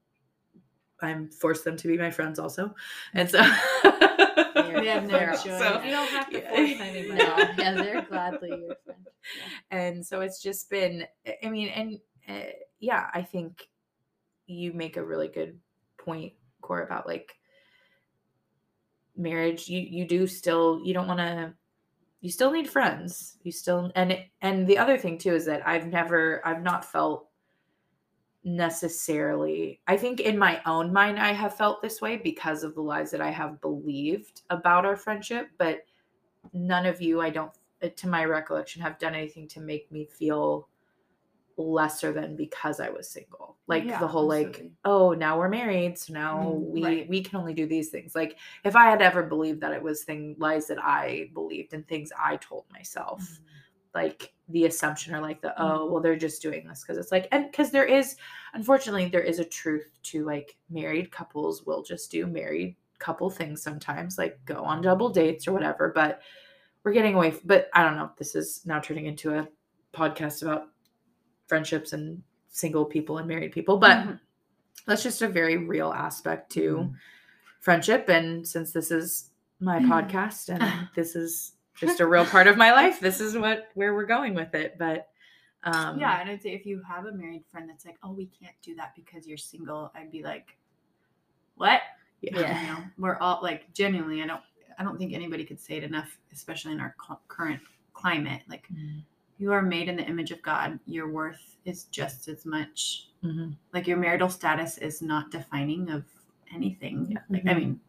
I'm forced them to be my friends also. And so, They have no they're choice. awesome. You don't have to Yeah. force anybody. No, yeah, they're gladly your friend. and so it's just been i mean and uh, yeah i think you make a really good point core about like marriage you you do still you don't want to you still need friends you still and and the other thing too is that i've never i've not felt necessarily i think in my own mind i have felt this way because of the lies that i have believed about our friendship but none of you i don't uh, to my recollection have done anything to make me feel lesser than because i was single like Yeah, the whole like oh now we're married so now Mm, we right. we can only do these things like if i had ever believed that it was thing lies that i believed and things i told myself Mm-hmm. Like the assumption or like the Mhm. oh well they're just doing this because it's like and because there is unfortunately there is a truth to like married couples will just do married couple things sometimes like go on double dates or whatever but we're getting away but i don't know this is now turning into a podcast about friendships and single people and married people but Mhm. that's just a very real aspect to Mhm. friendship and since this is my podcast and this is just a real part of my life this is what where we're going with it but um yeah, and I'd say if you have a married friend that's like, "Oh, we can't do that because you're single," I'd be like, "What? Yeah. Yeah. You know, we're all like genuinely. I don't. I don't think anybody could say it enough, especially in our cu- current climate. Like Mm. you are made in the image of God. Your worth is just as much. Mhm. Like your marital status is not defining of anything. Yeah. Like I Mhm. mean,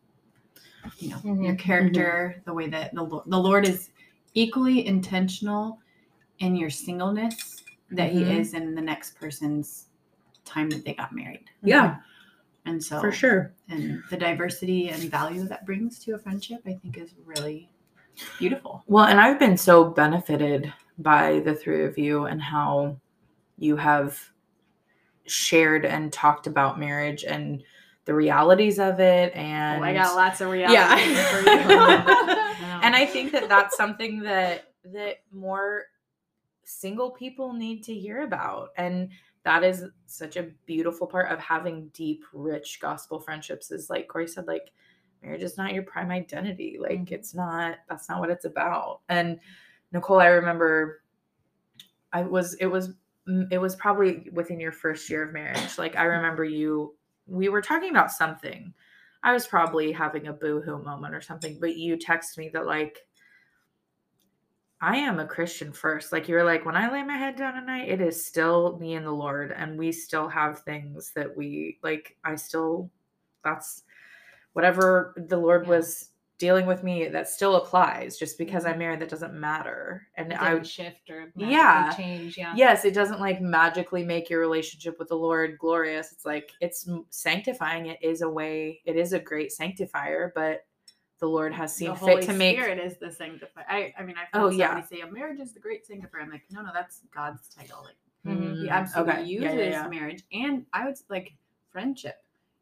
you know, your Mhm. character, the way that the Lord, the Lord is equally intentional in your singleness that Mhm. He is in the next person's time that they got married. Yeah, And so for sure. and the diversity and value that brings to a friendship i think is really beautiful Well, and I've been so benefited by the three of you and how you have shared and talked about marriage and the realities of it and Oh, I got lots of reality. yeah for you. and i think that that's something that that more single people need to hear about and that is such a beautiful part of having deep rich gospel friendships is like corey said like marriage is not your prime identity like Mhm. it's not that's not what it's about and nicole i remember i was it was mm, it was probably within your first year of marriage like i remember you we were talking about something i was probably having a boo-hoo moment or something but you text me that like I am a Christian first. Like you were like, when I lay my head down at night, it is still me and the Lord, and we still have things that we like. I still, that's whatever the Lord Yeah. was dealing with me. That still applies. Just because I'm married, that doesn't matter. And I, didn't shift or Yeah. change. Yeah. yes, it doesn't like magically make your relationship with the Lord glorious. It's like it's sanctifying. It is a way. It is a great sanctifier, but the Lord has seen the fit Holy to make. Spirit is the sanctifier. I, I mean, I've Oh, heard yeah. somebody say a marriage is the great sanctifier. I'm like, no, no, that's God's title. Like Mhm. He absolutely okay. uses Yeah, yeah, yeah. marriage, and I would like friendship.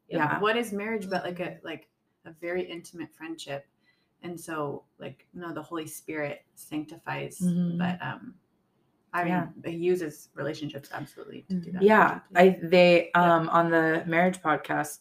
Yeah. What is marriage but like a like a very intimate friendship? And so, like, no, the Holy Spirit sanctifies, Mhm. but um, I mean, Yeah. He uses relationships absolutely to do that. Yeah, I they Yeah. um on the marriage podcast,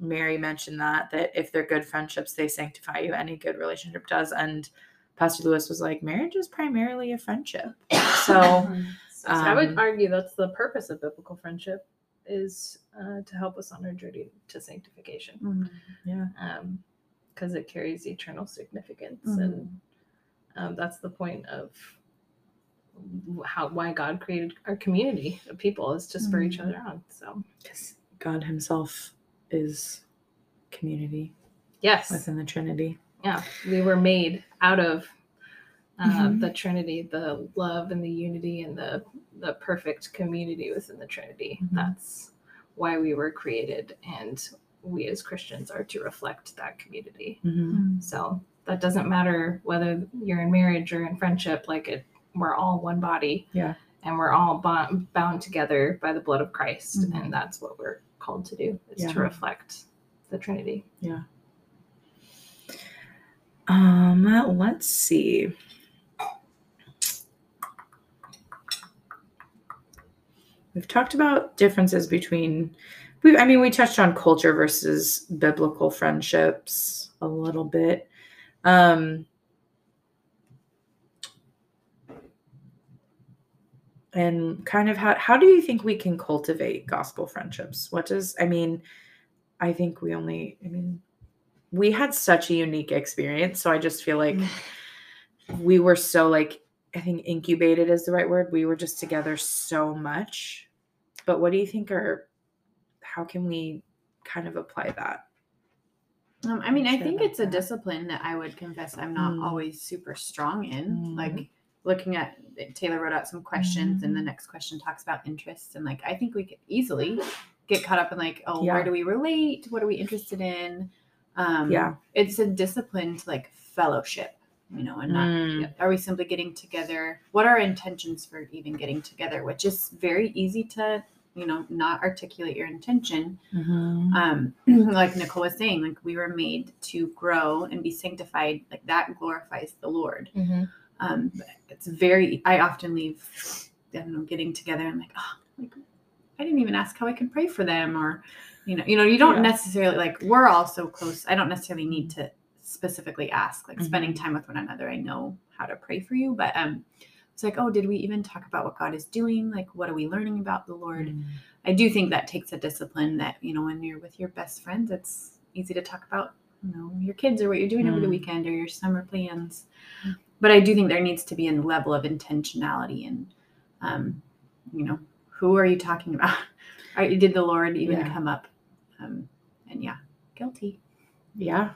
Mary mentioned that that if they're good friendships, they sanctify you. Any good relationship does, and Pastor Lewis was like, marriage is primarily a friendship. So So I would Um, argue that's the purpose of biblical friendship is uh, to help us on our journey to sanctification. Mhm. yeah, because it carries eternal significance Mhm. and um, that's the point of how why god created our community of people is to spur each Mhm. other on so because God Himself is community yes within the Trinity. yeah we were made out of uh, Mhm. the trinity the love and the unity and the the perfect community within the trinity Mhm. that's why we were created and we as christians are to reflect that community Mhm. So that doesn't matter whether you're in marriage or in friendship. Like it, we're all one body. Yeah. And we're all bond, bound together by the blood of Christ, Mhm. and that's what we're called to do: is Yeah. to reflect the Trinity. Yeah. Um, let's see. We've talked about differences between we I mean we touched on culture versus biblical friendships a little bit. Um and kind of how how do you think we can cultivate gospel friendships? What does I mean I think we only I mean we had such a unique experience so I just feel like we were so like I think incubated is the right word. We were just together so much. But what do you think are how can we kind of apply that? Um, I mean, I think it's a discipline that I would confess I'm not Mm. always super strong in. Mm. Like looking at Taylor wrote out some questions, and the Mm-hmm. next question talks about interests, and like I think we could easily get caught up in like, oh, Yeah. where do we relate? What are we interested in? Um, Yeah. it's a discipline to like fellowship, you know, and not. Mm. Are we simply getting together? What are our intentions for even getting together? Which is very easy to, you know, not articulate your intention Mhm. um like nicole was saying like we were made to grow and be sanctified like that glorifies the lord um it's very i often leave i don't know getting together and like oh like i didn't even ask how i could pray for them or you know you know you don't Yeah. necessarily like we're all so close i don't necessarily need to specifically ask like Mm-hmm. spending time with one another i know how to pray for you but um it's like oh did we even talk about what god is doing like what are we learning about the lord Mm. I do think that takes a discipline that, you know, when you're with your best friends, it's easy to talk about, you know, your kids or what you're doing over the Mm. weekend or your summer plans. But I do think there needs to be a level of intentionality and, um, you know, who are you talking about? Are, did the Lord even Yeah. come up? Um, and yeah, guilty. Yeah.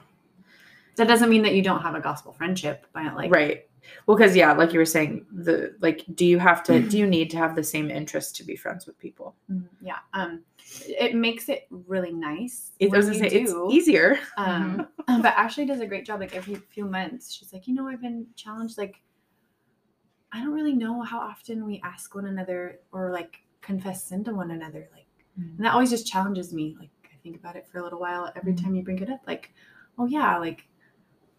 That doesn't mean that you don't have a gospel friendship, but like, right. Well, because yeah, like you were saying, the like, do you have to? do you need to have the same interest to be friends with people? Mm, yeah, um, it makes it really nice. It, was say it's easier. Um, but Ashley does a great job. Like every few months, she's like, you know, I've been challenged. Like, I don't really know how often we ask one another or like confess sin to one another. Like, Mm. and that always just challenges me. Like, I think about it for a little while every Mhm. time you bring it up. Like, oh yeah, like,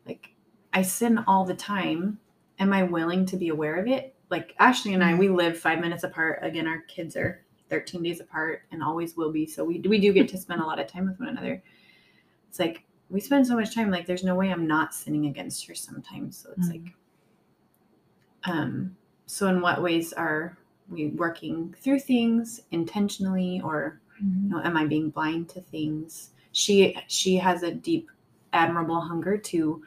like I sin all the time. Am I willing to be aware of it? Like Ashley and I, we live five minutes apart. Again, our kids are 13 days apart and always will be. So we we do get to spend a lot of time with one another. It's like we spend so much time. Like there's no way I'm not sinning against her sometimes. So it's Mm. like, um. So in what ways are we working through things intentionally, or you know, am I being blind to things? She she has a deep, admirable hunger to,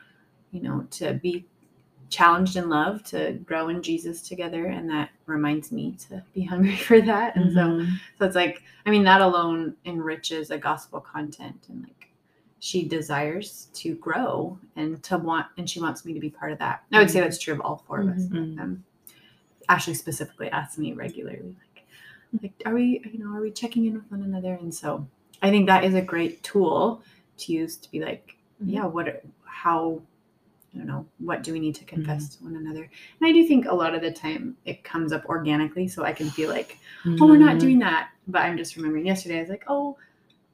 you know, to be challenged in love, to grow in Jesus together, and that reminds me to be hungry for that. And so Mhm. so it's like, I mean, that alone enriches a gospel content and like she desires to grow and to want and she wants me to be part of that. I would say that's true of all 4 of us. Mhm. Um, Ashley specifically asks me regularly, like, like, are we, you know, are we checking in with one another? And so I think that is a great tool to use to be like. Yeah, what, how, I don't know, what do we need to confess to one another? And I do think a lot of the time it comes up organically, so I can feel like, oh, we're not doing that. But I'm just remembering yesterday, I was like, oh,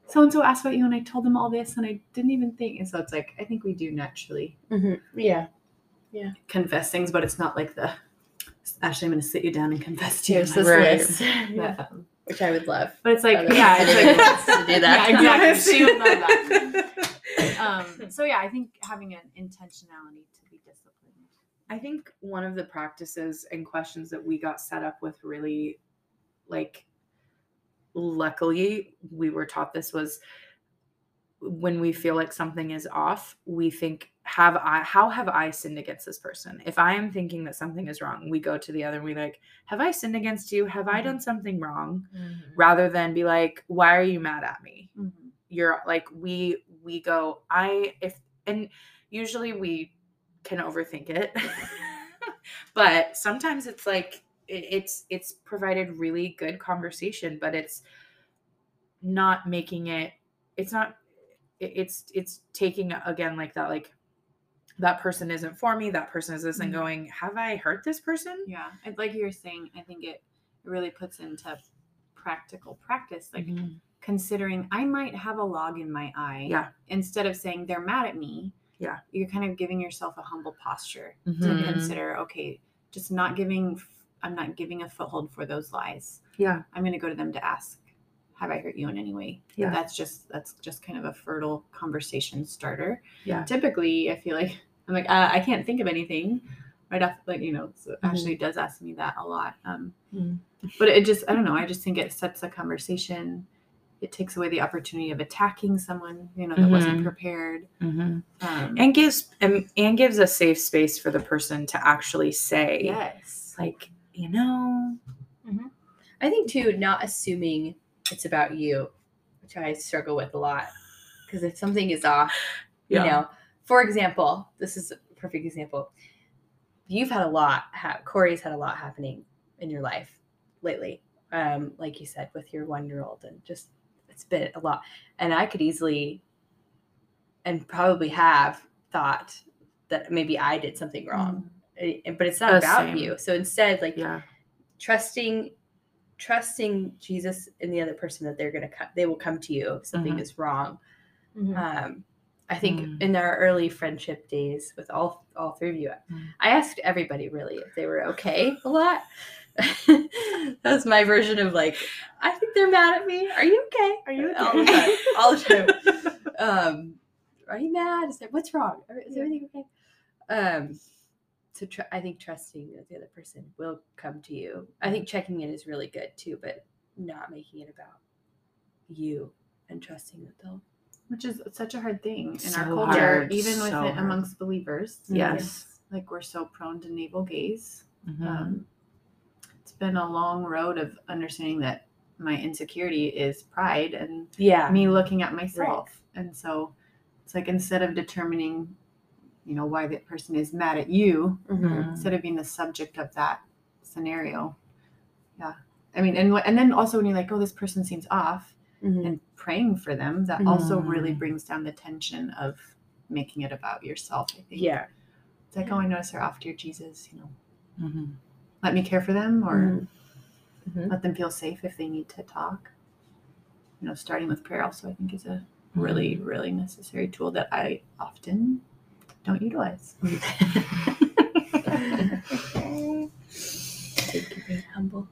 so and so asked about you, and I told them all this, and I didn't even think. And so it's like, I think we do naturally Mhm. Yeah. confess things, but it's not like the Ashley, I'm going to sit you down and confess to you. Here's this Right. list, um, which I would love. But it's like, yeah, it's like, to do that. Yeah, exactly. She would love that. Um, so yeah, I think having an intentionality to be disciplined. I think one of the practices and questions that we got set up with really like luckily we were taught this was when we feel like something is off, we think have I how have I sinned against this person? If I am thinking that something is wrong, we go to the other and we like, have I sinned against you? Have I Mhm. done something wrong? Mhm. Rather than be like, why are you mad at me? Mm-hmm. you're like we we go i if and usually we can overthink it but sometimes it's like it's it's provided really good conversation but it's not making it it's not it's it's taking again like that like that person isn't for me that person is this and Mhm. going have i hurt this person Yeah, like you were saying, I think it really puts into practical practice, like Mhm. Considering I might have a log in my eye. Yeah. Instead of saying they're mad at me. Yeah. You're kind of giving yourself a humble posture to Mhm. consider. Okay, just not giving. I'm not giving a foothold for those lies. yeah I'm going to go to them to ask, have I hurt you in any way? Yeah. That's just that's just kind of a fertile conversation starter. Yeah. Typically, I feel like I'm like uh, I can't think of anything right off like you know. So Mhm. Ashley does ask me that a lot. Um, Mhm. but it just I don't know. I just think it sets a conversation. It takes away the opportunity of attacking someone you know that wasn't Mhm. prepared. Mhm. Um, and gives and, and gives a safe space for the person to actually say yes, like you know I think too, not assuming it's about you, which I struggle with a lot. Because if something is off, Yeah. you know, for example, this is a perfect example. You've had a lot. Ha- Corey's had a lot happening in your life lately, um, like you said, with your one-year-old, and just it's been a lot. And I could easily, and probably have thought that maybe I did something wrong, Eh, but it's not Uh, about same. you. So instead, like yeah trusting trusting jesus and the other person that they're to come they will come to you if something Mhm. is wrong Mhm. um i think Mm. in our early friendship days with all all three of you Mm. i asked everybody really if they were okay a lot that was my version of like i think they're mad at me are you okay Are you all the okay? time all the time um are you mad is there, what's wrong is Yeah. everything okay um so tr- I think trusting that the other person will come to you. I think checking in is really good too, but not making it about you and trusting that they'll which is such a hard thing in So our culture, hard, even with so it hard. amongst believers. Yes. like we're so prone to navel gaze. Mhm. Um, it's been a long road of understanding that my insecurity is pride and yeah. me looking at myself. And so it's like instead of determining, you know, why that person is mad at you, Mhm. instead of being the subject of that scenario. Yeah. I mean, and and then also when you're like, oh, this person seems off, Mhm. and praying for them, that also really Mm. brings down the tension of making it about yourself. I think. Yeah. It's like, oh, I notice they're off, dear Jesus. You know, Mhm. Let me care for them, or Mhm. Mhm. let them feel safe if they need to talk. You know, starting with prayer also, I think, is a really, really necessary tool that I often don't utilize. Thank you being humble.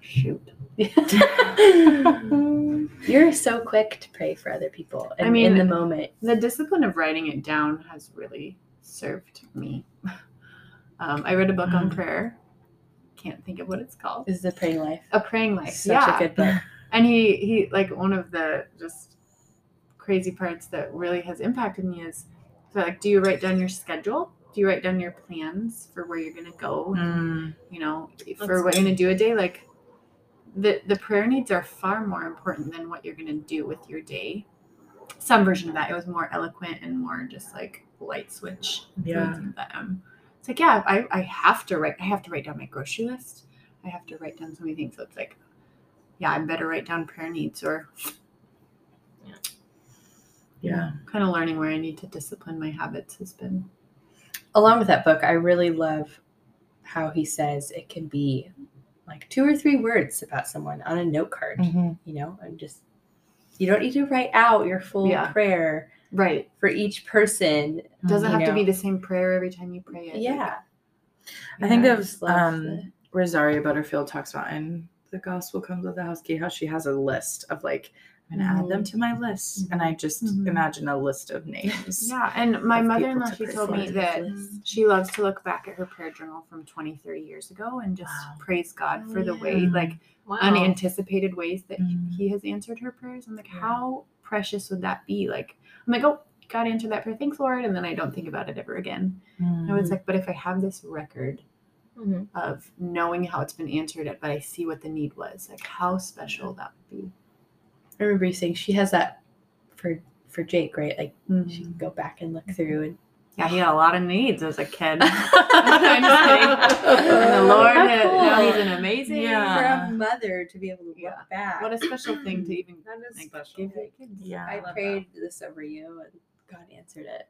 Shoot. You're so quick to pray for other people. And I mean- in the moment. The discipline of writing it down has really served me. Um, I read a book on Mhm. prayer. Can't think of what it's called. This is the praying life. A praying life. Such yeah. a good book. and he he like one of the just crazy parts that really has impacted me is so like do you write down your schedule do you write down your plans for where you're going to go Mm. you know for That's what you're going to do a day like the the prayer needs are far more important than what you're going to do with your day some version of that it was more eloquent and more just like light switch Yeah. influencing um it's like yeah I, I have to write i have to write down my grocery list i have to write down so many things so it's like yeah i better write down prayer needs or Yeah. Yeah. kind of learning where i need to discipline my habits has been Along with that book, I really love how he says it can be like two or three words about someone on a note card, Mhm. you know, and just you don't need to write out your full Yeah. prayer right for each person. doesn't You have to be the same prayer every time you pray it Like, Yeah. I think Yeah, of just um, the- Rosaria Butterfield talks about in The Gospel Comes with the House Key how she has a list of like, I'm gonna add them to my list. And I just Mhm. imagine a list of names. yeah and my mother-in-law to she told me that she loves to look back at her prayer journal from 20 30 years ago and just Wow. praise god Oh, for the way like Wow. unanticipated ways that he- Mm. he has answered her prayers i'm like Yeah. how precious would that be like i'm like oh god answered that prayer thanks lord and then i don't think about it ever again Mm. i was like but if i have this record Mhm. of knowing how it's been answered but i see what the need was like how special that would be I remember you saying she has that for for Jake, right? Like she Mhm. can go back and look through and yeah he had a lot of needs as a kid I'm just kidding. and the lord had, now cool. he's an amazing Yeah. for a mother to be able to look Yeah. back. what a special thing to even That is like, special. give your kids Yeah. I love prayed this over you and God answered it.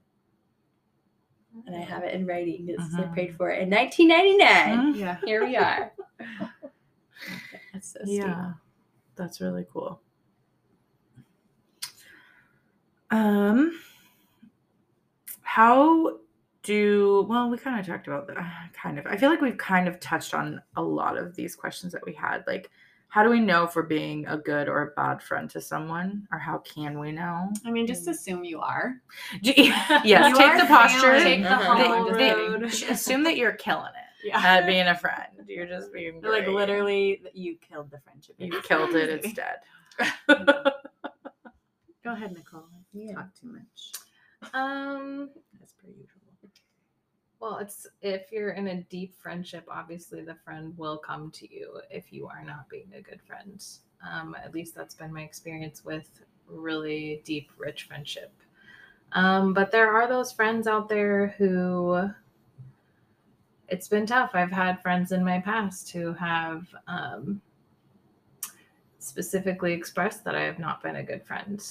And I have it in writing. It's I Mhm. prayed for it in 1999. Mhm. yeah Here we are. That's so. Yeah. That's really cool. Um how do well we kind of talked about that uh, kind of i feel like we've kind of touched on a lot of these questions that we had like how do we know if we're being a good or a bad friend to someone or how can we know I mean, just assume you are. yes You take are the posture. Take the. Mm-hmm. They- hollow they- road. assume that you're killing it Yeah. at being a friend you're just being like literally, you killed the friendship. you killed it it's dead mm-hmm. Go ahead, Nicole. Yeah. Talk too much. Um, as per usual well, it's if you're in a deep friendship, obviously the friend will come to you if you are not being a good friend. Um, at least that's been my experience with really deep, rich friendship. Um, but there are those friends out there who it's been tough. I've had friends in my past who have um, specifically expressed that I have not been a good friend.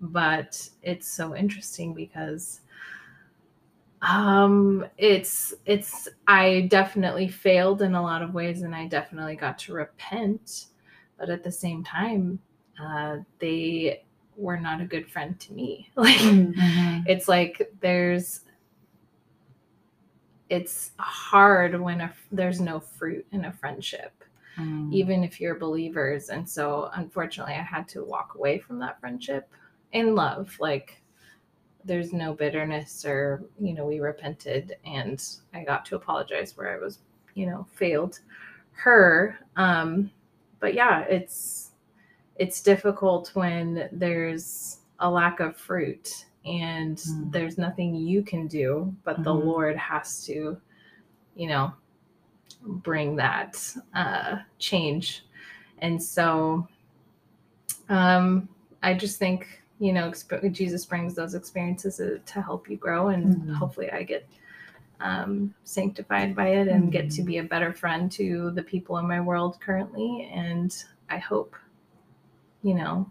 But it's so interesting because um it's it's i definitely failed in a lot of ways and i definitely got to repent but at the same time uh they were not a good friend to me. Like it's like there's it's hard when a, there's no fruit in a friendship Mm. even if you're believers. And so unfortunately i had to walk away from that friendship in love like there's no bitterness or you know we repented and i got to apologize where i was you know failed her um but yeah it's it's difficult when there's a lack of fruit and Mm. there's nothing you can do, but the Mhm. Lord has to, you know, bring that uh, change. And so um, I just think, you know, exp- Jesus brings those experiences to, to help you grow. And Mhm. hopefully I get um, sanctified by it and get to be a better friend to the people in my world currently. And I hope, you know,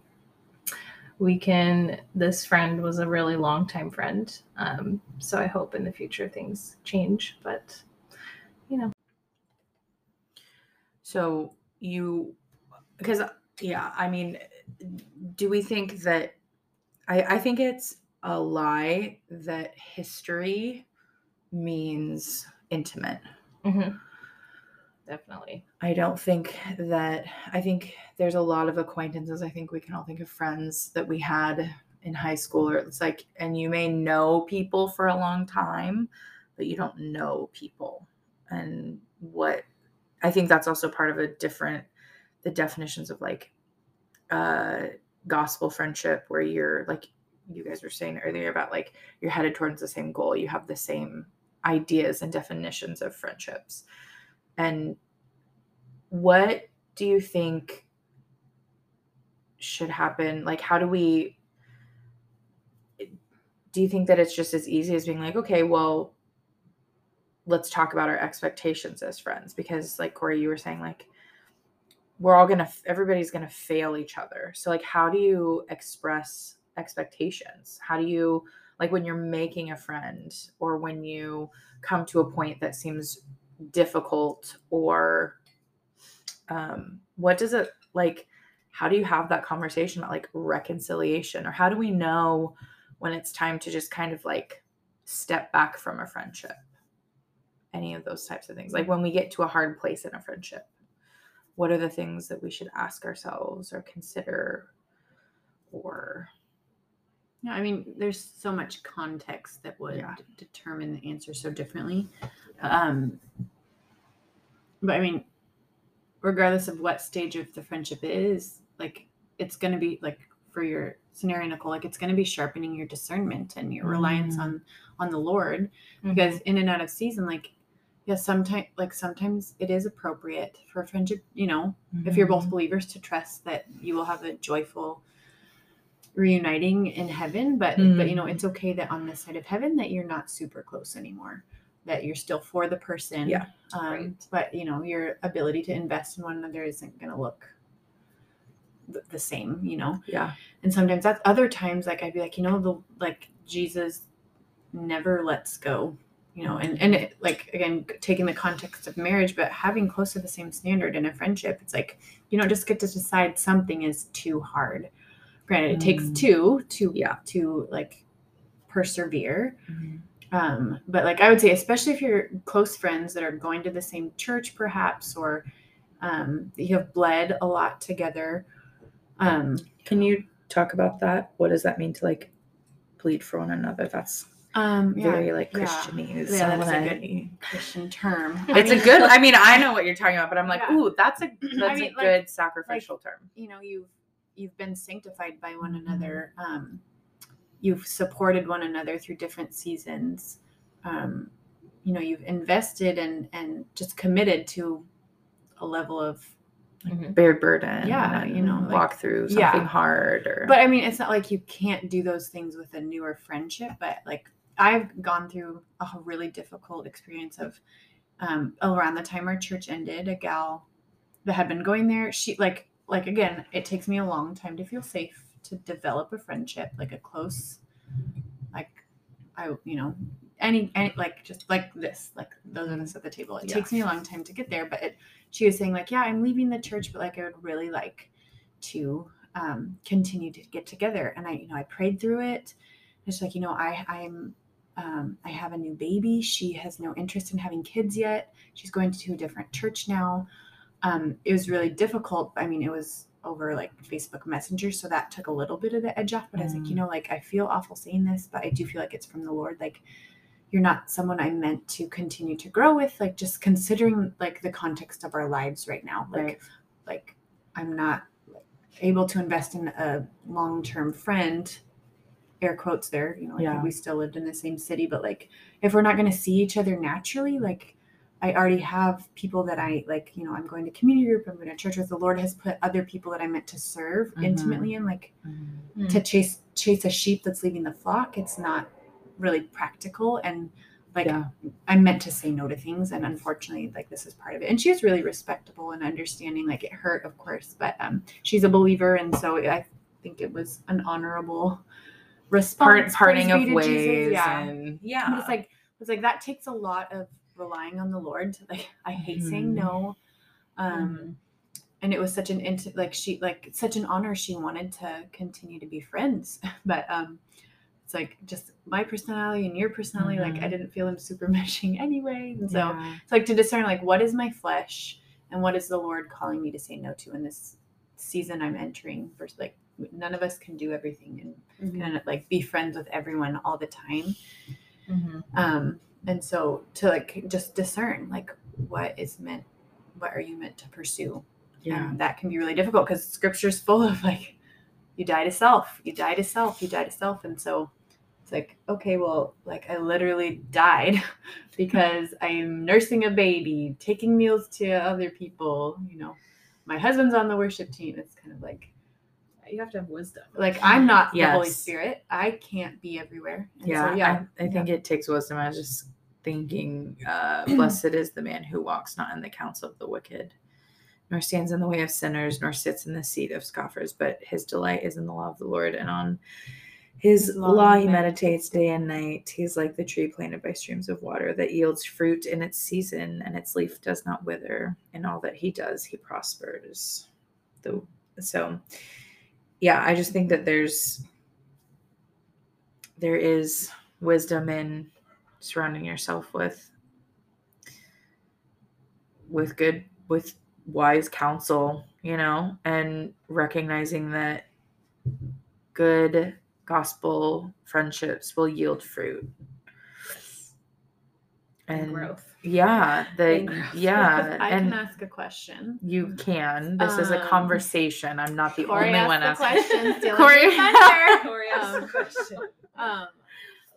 we can. This friend was a really long time friend. Um, so I hope in the future things change. But, you know, So you, because yeah, I mean, do we think that? I I think it's a lie that history means intimate. mhm. definitely. I don't think that I think there's a lot of acquaintances. I think we can all think of friends that we had in high school or it's like and you may know people for a long time, but you don't know people. And what I think that's also part of a different the definitions of like uh gospel friendship where you're like you guys were saying earlier about like you're headed towards the same goal, you have the same ideas and definitions of friendships. And what do you think should happen? Like, how do we? Do you think that it's just as easy as being like, okay, well, let's talk about our expectations as friends? Because, like Corey, you were saying, like, we're all gonna, everybody's gonna fail each other. So, like, how do you express expectations? How do you, like, when you're making a friend or when you come to a point that seems difficult or um what does it like how do you have that conversation about like reconciliation or how do we know when it's time to just kind of like step back from a friendship any of those types of things like when we get to a hard place in a friendship what are the things that we should ask ourselves or consider or Yeah, I mean, there's so much context that would Yeah. determine the answer so differently. Um, but I mean, regardless of what stage of the friendship is like it's going to be like for your scenario, Nicole, like it's going to be sharpening your discernment and your reliance Mm. on on the Lord. Because in and out of season, like yeah, sometimes like sometimes it is appropriate for a friendship, you know, if you're both believers to trust that you will have a joyful reuniting in heaven but but you know it's okay that on this side of heaven that you're not super close anymore that you're still for the person. Yeah, um, right. but you know your ability to invest in one another isn't going to look th- the same you know? Yeah. And sometimes that's other times like i'd be like you know the like jesus never lets go you know and and it, like again taking the context of marriage but having close to the same standard in a friendship it's like you don't just get to decide something is too hard granted it takes Mm. two to Yeah. to like persevere Mhm. um but like i would say especially if you're close friends that are going to the same church perhaps or um you have bled a lot together um can you talk about that what does that mean to like bleed for one another that's um yeah, very like yeah. Christianese. Yeah, so that's a good I- christian term It's I a mean, good. I mean, I know what you're talking about, but I'm like, Yeah. ooh, that's a that's mean, a like- good sacrificial term. you know you've you've been sanctified by one another um you've supported one another through different seasons um you know you've invested and and just committed to a level of Mhm. Bear burden. Yeah, you know, like- walk through something yeah. hard or. but i mean it's not like you can't do those things with a newer friendship but like i've gone through a really difficult experience of um around the time our church ended a gal that had been going there she like like again it takes me a long time to feel safe to develop a friendship like a close like i you know any any like just like this like those of us at the table it Yeah. takes me a long time to get there but it, she was saying like yeah i'm leaving the church but like i would really like to um, continue to get together. And I, you know, I prayed through it. It's like, you know, I, I'm, um, I have a new baby. She has no interest in having kids yet. She's going to a different church now. Um, it was really difficult. I mean, it was over like Facebook Messenger, so that took a little bit of the edge off. But I was like, Mm. you know, like I feel awful saying this, but I do feel like it's from the Lord. Like you're not someone I meant to continue to grow with. Like just considering like the context of our lives right now. Like, Right. like I'm not able to invest in a long-term friend air quotes there you know like Yeah. we still lived in the same city but like if we're not going to see each other naturally like i already have people that i like you know i'm going to community group i'm going to church with the lord has put other people that i meant to serve Mhm. intimately in like Mm-hmm. Mm. to chase chase a sheep that's leaving the flock it's not really practical and like Yeah. i'm meant to say no to things and unfortunately like this is part of it and she was really respectable and understanding like it hurt of course but um she's a believer and so i think it was an honorable response Part, parting of ways Jesus. yeah and yeah. it's like it's like that takes a lot of relying on the lord like i hate saying Mhm. no um Mhm. and it was such an int- like she like such an honor she wanted to continue to be friends but um it's like just my personality and your personality like i Mhm. didn't feel him super meshing anyway and so Yeah. it's like to discern like what is my flesh and what is the lord calling me to say no to in this season i'm entering versus like none of us can do everything and Mm-hmm. kind of like be friends with everyone all the time Mhm. um and so to like just discern like what is meant what are you meant to pursue Yeah. and that can be really difficult because scripture's full of like you die to self you die to self you die to self and so it's like okay well like i literally died because i'm nursing a baby taking meals to other people you know my husband's on the worship team it's kind of like You have to have wisdom. like i'm not the holy spirit i can't be everywhere and Yeah, so, yeah I, I think it takes wisdom. I was just thinking, uh, blessed is the man who walks not in the counsel of the wicked, nor stands in the way of sinners, nor sits in the seat of scoffers, but his delight is in the law of the Lord, and on his His law law he he meditates meditates day and night. He's like the tree planted by streams of water that yields fruit in its season, and its leaf does not wither. In all that he does, he prospers. The, so, yeah, I just think that there's there is wisdom in surrounding yourself with with good with wise counsel you know and recognizing that good gospel friendships will yield fruit And growth. Yeah the And yeah i and can ask a question. you can. This is a Um, conversation. I'm not the Corey only asked one the asking. question, stealing Corey- your thunder. Corey asked the Um, question. um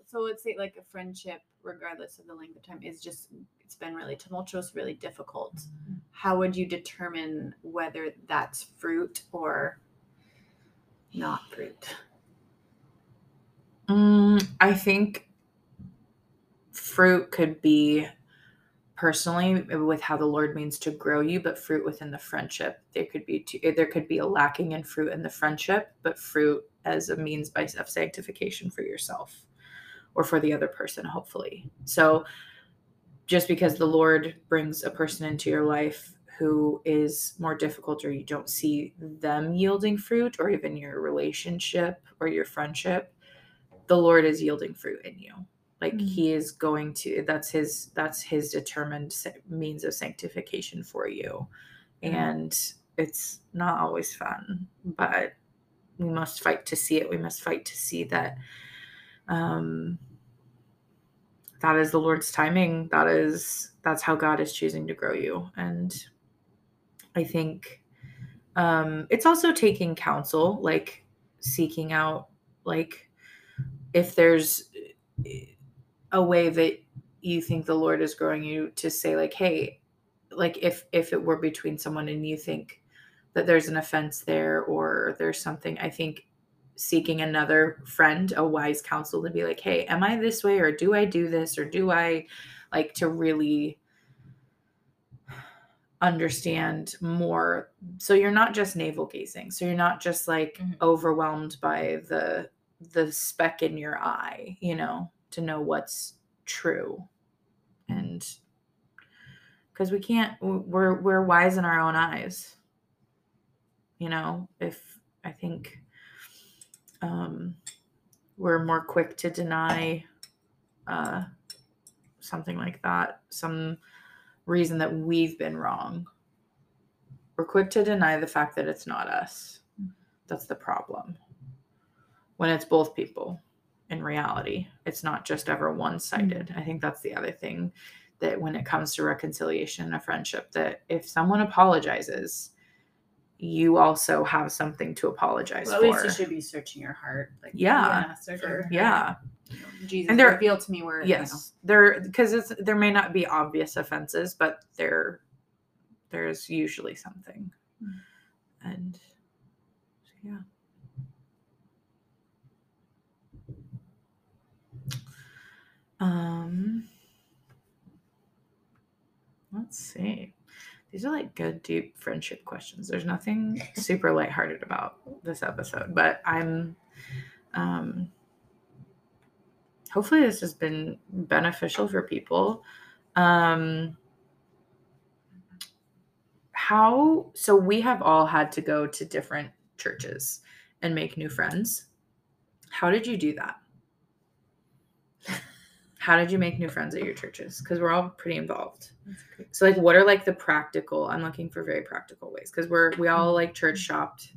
so let's say like a friendship regardless of the length of time is just it's been really tumultuous really difficult. How would you determine whether that's fruit or not fruit? Mm, I think fruit could be personally uh, with how the Lord means to grow you, but fruit within the friendship. There could be two, eh, there could be a lacking in fruit in the friendship, but fruit as a means by of sanctification for yourself or for the other person, hopefully. So just because the Lord brings a person into your life who is more difficult or you don't see them yielding fruit or even your relationship or your friendship the lord is yielding fruit in you like Mm. he is going to that's his that's his determined means of sanctification for you. And it's not always fun but we must fight to see it. We must fight to see that um that is the lord's timing. That is that's how god is choosing to grow you. And i think um it's also taking counsel like seeking out like if there's a way that you think the lord is growing you to say like hey like if if it were between someone and you think that there's an offense there or there's something i think seeking another friend a wise counsel to be like hey am i this way or do i do this or do i like to really understand more? So you're not just navel gazing. So you're not just like Mhm. overwhelmed by the the speck in your eye you know to know what's true. And because we can't we're we're wise in our own eyes. You know if i think um we're more quick to deny uh something like that some reason that we've been wrong. We're quick to deny the fact that it's not us. That's the problem. When it's both people in reality it's not just ever one-sided i think that's the other thing that when it comes to reconciliation in a friendship that if someone apologizes you also have something to apologize Well, at for. least you should be searching your heart. Like, Yeah. yeah. you know, Jesus And there- revealed to me where. Yes, there because it's there may not be obvious offenses, but there there's usually something, Mm. and yeah. Um, let's see. These are like good, deep friendship questions. There's nothing super lighthearted about this episode, but I'm um hopefully this has been beneficial for people um how so we have all had to go to different churches and make new friends how did you do that how did you make new friends at your churches? Because we're all pretty involved. So like what are like the practical i'm looking for very practical ways because we're we all mm-hmm. like church mm-hmm. shopped.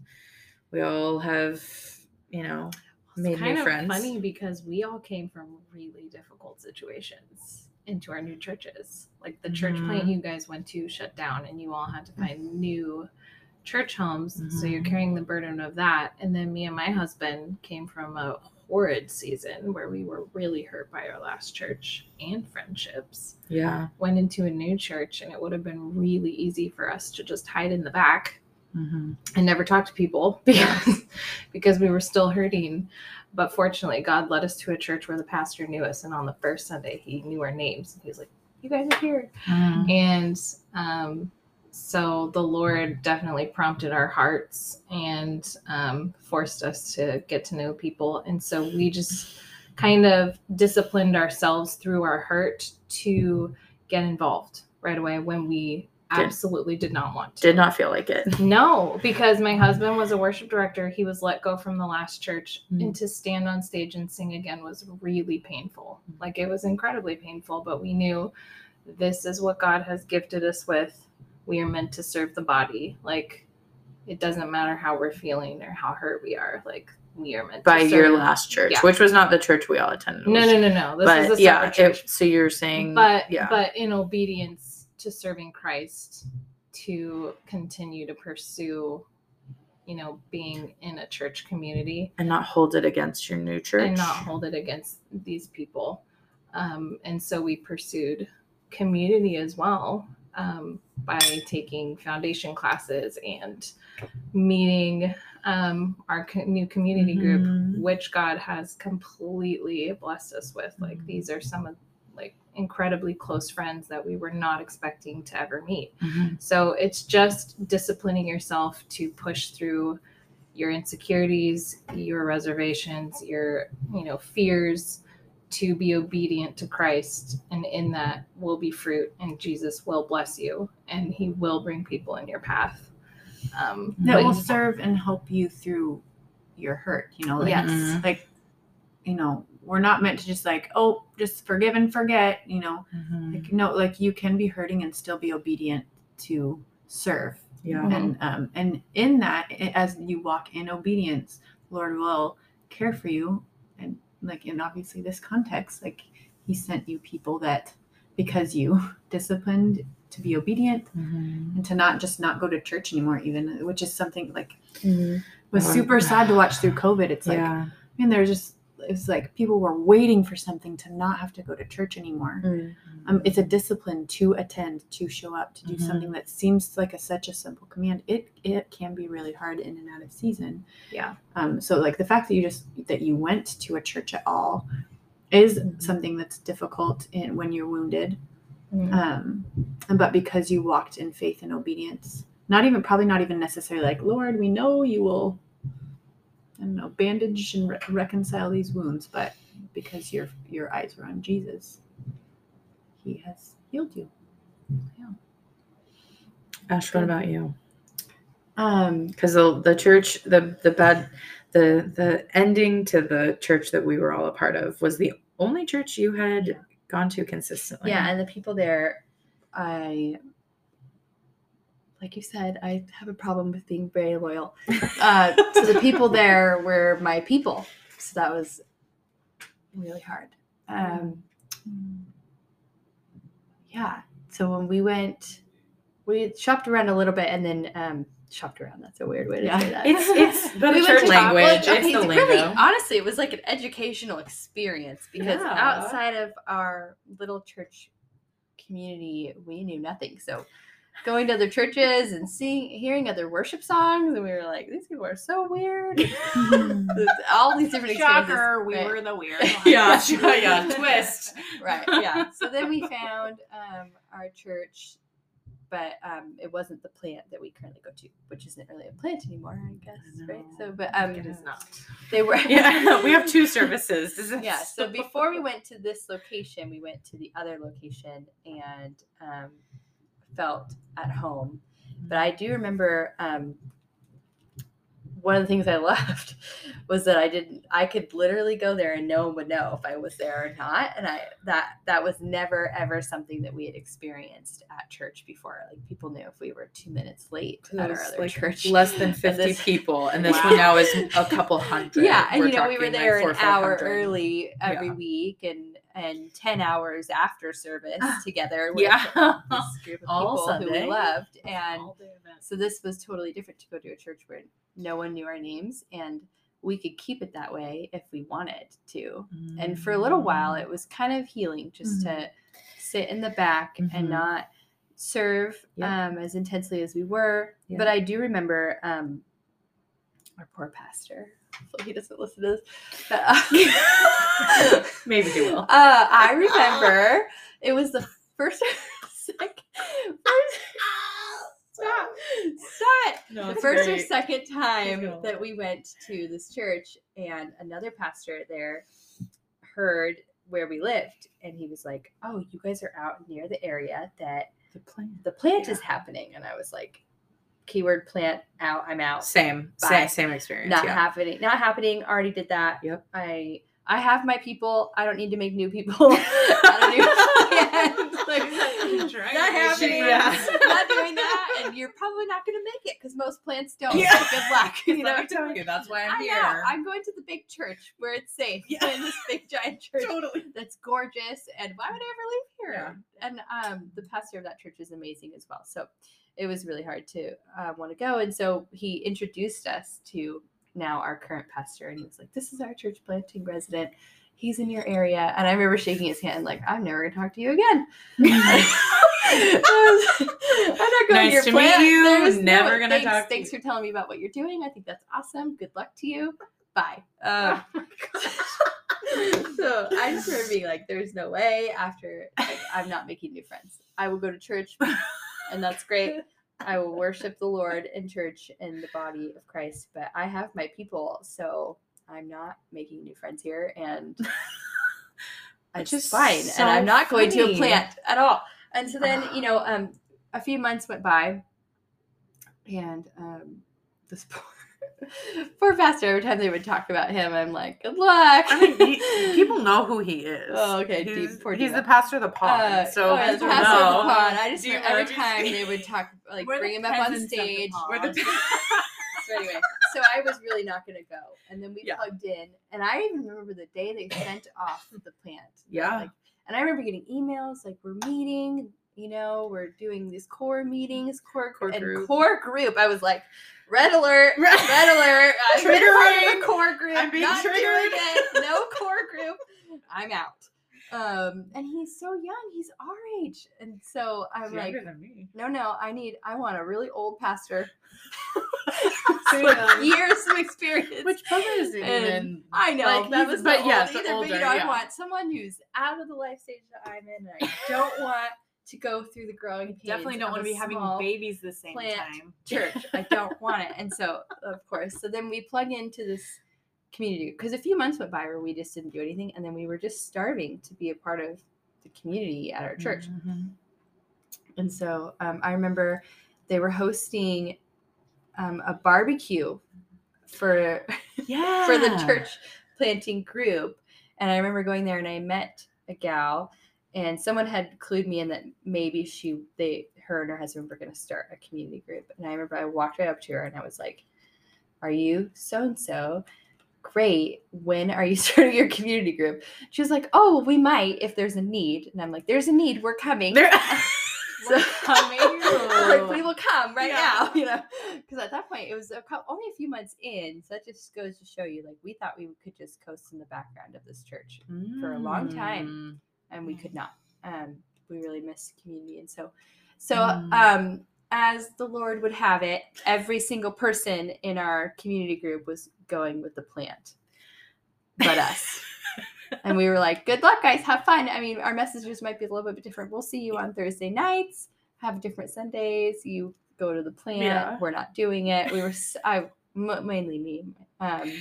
We all have you know made it's kind new of friends. funny because we all came from really difficult situations into our new churches. Like the church Mhm. plant mm-hmm. you guys went to shut down, and you all had to find new church homes. So you're carrying the burden of that. And then me and my husband came from a horrid season where we were really hurt by our last church and friendships. yeah Went into a new church, and it would have been really easy for us to just hide in the back mm-hmm. and never talk to people because because we were still hurting. But fortunately, God led us to a church where the pastor knew us, and on the first Sunday, he knew our names, and he was like, "You guys are here." Mm-hmm. And um, so the Lord definitely prompted our hearts and um, forced us to get to know people, and so we just kind of disciplined ourselves through our hurt to get involved right away when we absolutely did not want to. did not feel like it No, because my husband was a worship director. He was let go from the last church, Mm. and to stand on stage and sing again was really painful. Like it was incredibly painful, but we knew this is what God has gifted us with. We are meant to serve the body. Like it doesn't matter how we're feeling or how hurt we are. Like we are meant by your last church Yeah. which was not the church we all attended No, no, no, no. This but is a yeah it, so you're saying but yeah but in obedience to serving christ to continue to pursue you know being in a church community and not hold it against your new church and not hold it against these people um, and so we pursued community as well um, by taking foundation classes and meeting um, our co- new community group Mhm. which god has completely blessed us with like Mhm. these are some of like incredibly close friends that we were not expecting to ever meet Mhm. so it's just disciplining yourself to push through your insecurities, your reservations, your, you know, fears to be obedient to Christ and in that will be fruit and Jesus will bless you and he will bring people in your path. Um that will serve and help you through your hurt. You know, like, Yes. Mhm. like you know, we're not meant to just like, oh, just forgive and forget. You know, Mhm. like no, like you can be hurting and still be obedient to serve. yeah Mhm. And um, and in that, as you walk in obedience, Lord will care for you. And like in obviously this context, like He sent you people that because you disciplined to be obedient Mhm. and to not just not go to church anymore, even which is something like Mhm. was Oh, super sad to watch through COVID. It's like, yeah I mean, there's just it's like people were waiting for something to not have to go to church anymore. Mm. Um, it's a discipline to attend, to show up, to do Mhm. something that seems like a, such a simple command. It it can be really hard in and out of season. Yeah. Um. So like the fact that you just that you went to a church at all is Mhm. something that's difficult in when you're wounded. Mhm. Um. But because you walked in faith and obedience, not even probably not even necessarily like Lord, we know you will. I don't know, bandage and re- reconcile these wounds, but because your your eyes were on Jesus, He has healed you. Yeah. ash what about you Um, because the, the church the the bad the the ending to the church that we were all a part of was the only church you had gone to consistently Yeah, and the people there, I, like you said, I have a problem with being very loyal. Uh, so the people there were my people, so that was really hard. Um, yeah, so when we went we shopped around a little bit and then um, shopped around. That's a weird way to Yeah. say that. It's it's the We church language. It's the lingo. Really, honestly, it was like an educational experience because Yeah. outside of our little church community, we knew nothing. So going to other churches and seeing, hearing other worship songs, and we were like, these people are so weird. All these different experiences. Shocker, we Right. were the weird. Yeah, ones. sure, yeah, twist. right yeah so then we found um, our church but um, it wasn't the plant that we currently go to which isn't really a plant anymore i guess right so but um It is not. they were Yeah, we have two services. This is- yeah so before we went to this location we went to the other location and um, felt at home but i do remember um, one of the things i loved was that i didn't i could literally go there and no one would know if i was there or not and i that that was never ever something that we had experienced at church before like people knew if we were two minutes late at our other like, church less than 50 this- people, and this Wow. one now is a couple hundred. yeah and We're you know we were like, there four an hour early every Yeah. week and and 10 hours after service together with Yeah. this group of All people who we loved and All day event. so this was totally different to go to a church where no one knew our names and we could keep it that way if we wanted to and for a little while Mm. it was kind of healing just to sit in the back Mhm. and not serve um, as intensely as we were but i do remember um, our poor pastor hopefully he doesn't listen to this but, uh, Maybe he will. uh, i remember it was the first second first stop stop No, the first or second time that we went to this church and another pastor there heard where we lived and he was like oh you guys are out near the area that The plan. the plant Yeah. is happening and i was like keyword plant out i'm out Same, Bye. same, same experience. not yeah. happening not happening already did that Yep. i i have my people i don't need to make new people I don't need- Like, not happening Yeah. not doing that and you're probably not going to make it because most plants don't Yeah. so good luck you know Let me tell you, that's why I'm I here. know. I'm going to the big church where it's safe. Yeah. In this big giant church totally. that's gorgeous. And why would I ever leave here? And um, the pastor of that church is amazing as well. So it was really hard to uh, want to go. And so he introduced us to now our current pastor. And he was like, This is our church planting resident. He's in your area. And I remember shaking his hand, like, I'm never going to talk to you again. um, I'm not going Nice to your to plant. meet you. There's Never gonna thanks, talk to Thanks you." for telling me about what you're doing. I think that's awesome. Good luck to you. Bye. Um, so I just remember being like, "There's no way." After like, I'm not making new friends. I will go to church, and that's great. I will worship the Lord in church in the body of Christ, but I have my people, so I'm not making new friends here, and it's is fine. so and I'm not going to a plant at all. And so then, you know, um, a few months went by, and um, this poor, poor pastor. Every time they would talk about him, I'm like, "Good luck." I mean, he, people know who he is. Oh, okay, deep- He's, poor he's the pastor of the pond. Uh, so oh, yeah, the pastor of the pond. I just every time they would talk, like We're bring him up on the stage. We're the- So anyway, so I was really not going to go, and then we Yeah. plugged in, and I even remember the day they sent off the plant. Yeah. Like, and I remember getting emails like, "We're meeting." You know, we're doing these core meetings, core, Core and group. core group. I was like, red alert, Red- alert. I've been a part of Triggering. a core group. I'm being not triggered. it. No core group. I'm out. Um, and he's so young. He's our age, and so I'm He's like, younger than me. no, no, I need, I want a really old pastor, years of experience. Which probably isn't And even. I know like, that was but but the either, but older, you know, yeah. I want someone who's out of the life stage that I'm in, and I don't want to go through the growing pains. Definitely don't want to be having babies the same time. church. I don't want it, and so of course, so then we plug into this community because a few months went by where we just didn't do anything, and then we were just starving to be a part of the community at our church. Mhm. And so um, I remember they were hosting um, a barbecue for Yeah. for the church planting group. And I remember going there and I met a gal and someone had clued me in that maybe she they her and her husband were gonna start a community group. And I remember I walked right up to her and I was like, Are you so and so? Great. When are you starting your community group? She was like, Oh, we might if there's a need. And I'm like, There's a need, we're coming. There- So coming. like, we will come right Yeah. now, you know, because at that point it was a only a few months in. So that just goes to show you, like, we thought we could just coast in the background of this church, for a long time. Mm. Mm. and we could not. Um, we really missed community, and so, so Mm. um, as the Lord would have it, every single person in our community group was going with the plant, but us. and we were like, "Good luck, guys. Have fun." I mean, our messages might be a little bit different. We'll see you on Thursday nights. Have different Sundays. You go to the plant. Yeah. We're not doing it. We were. I, mainly me. Um,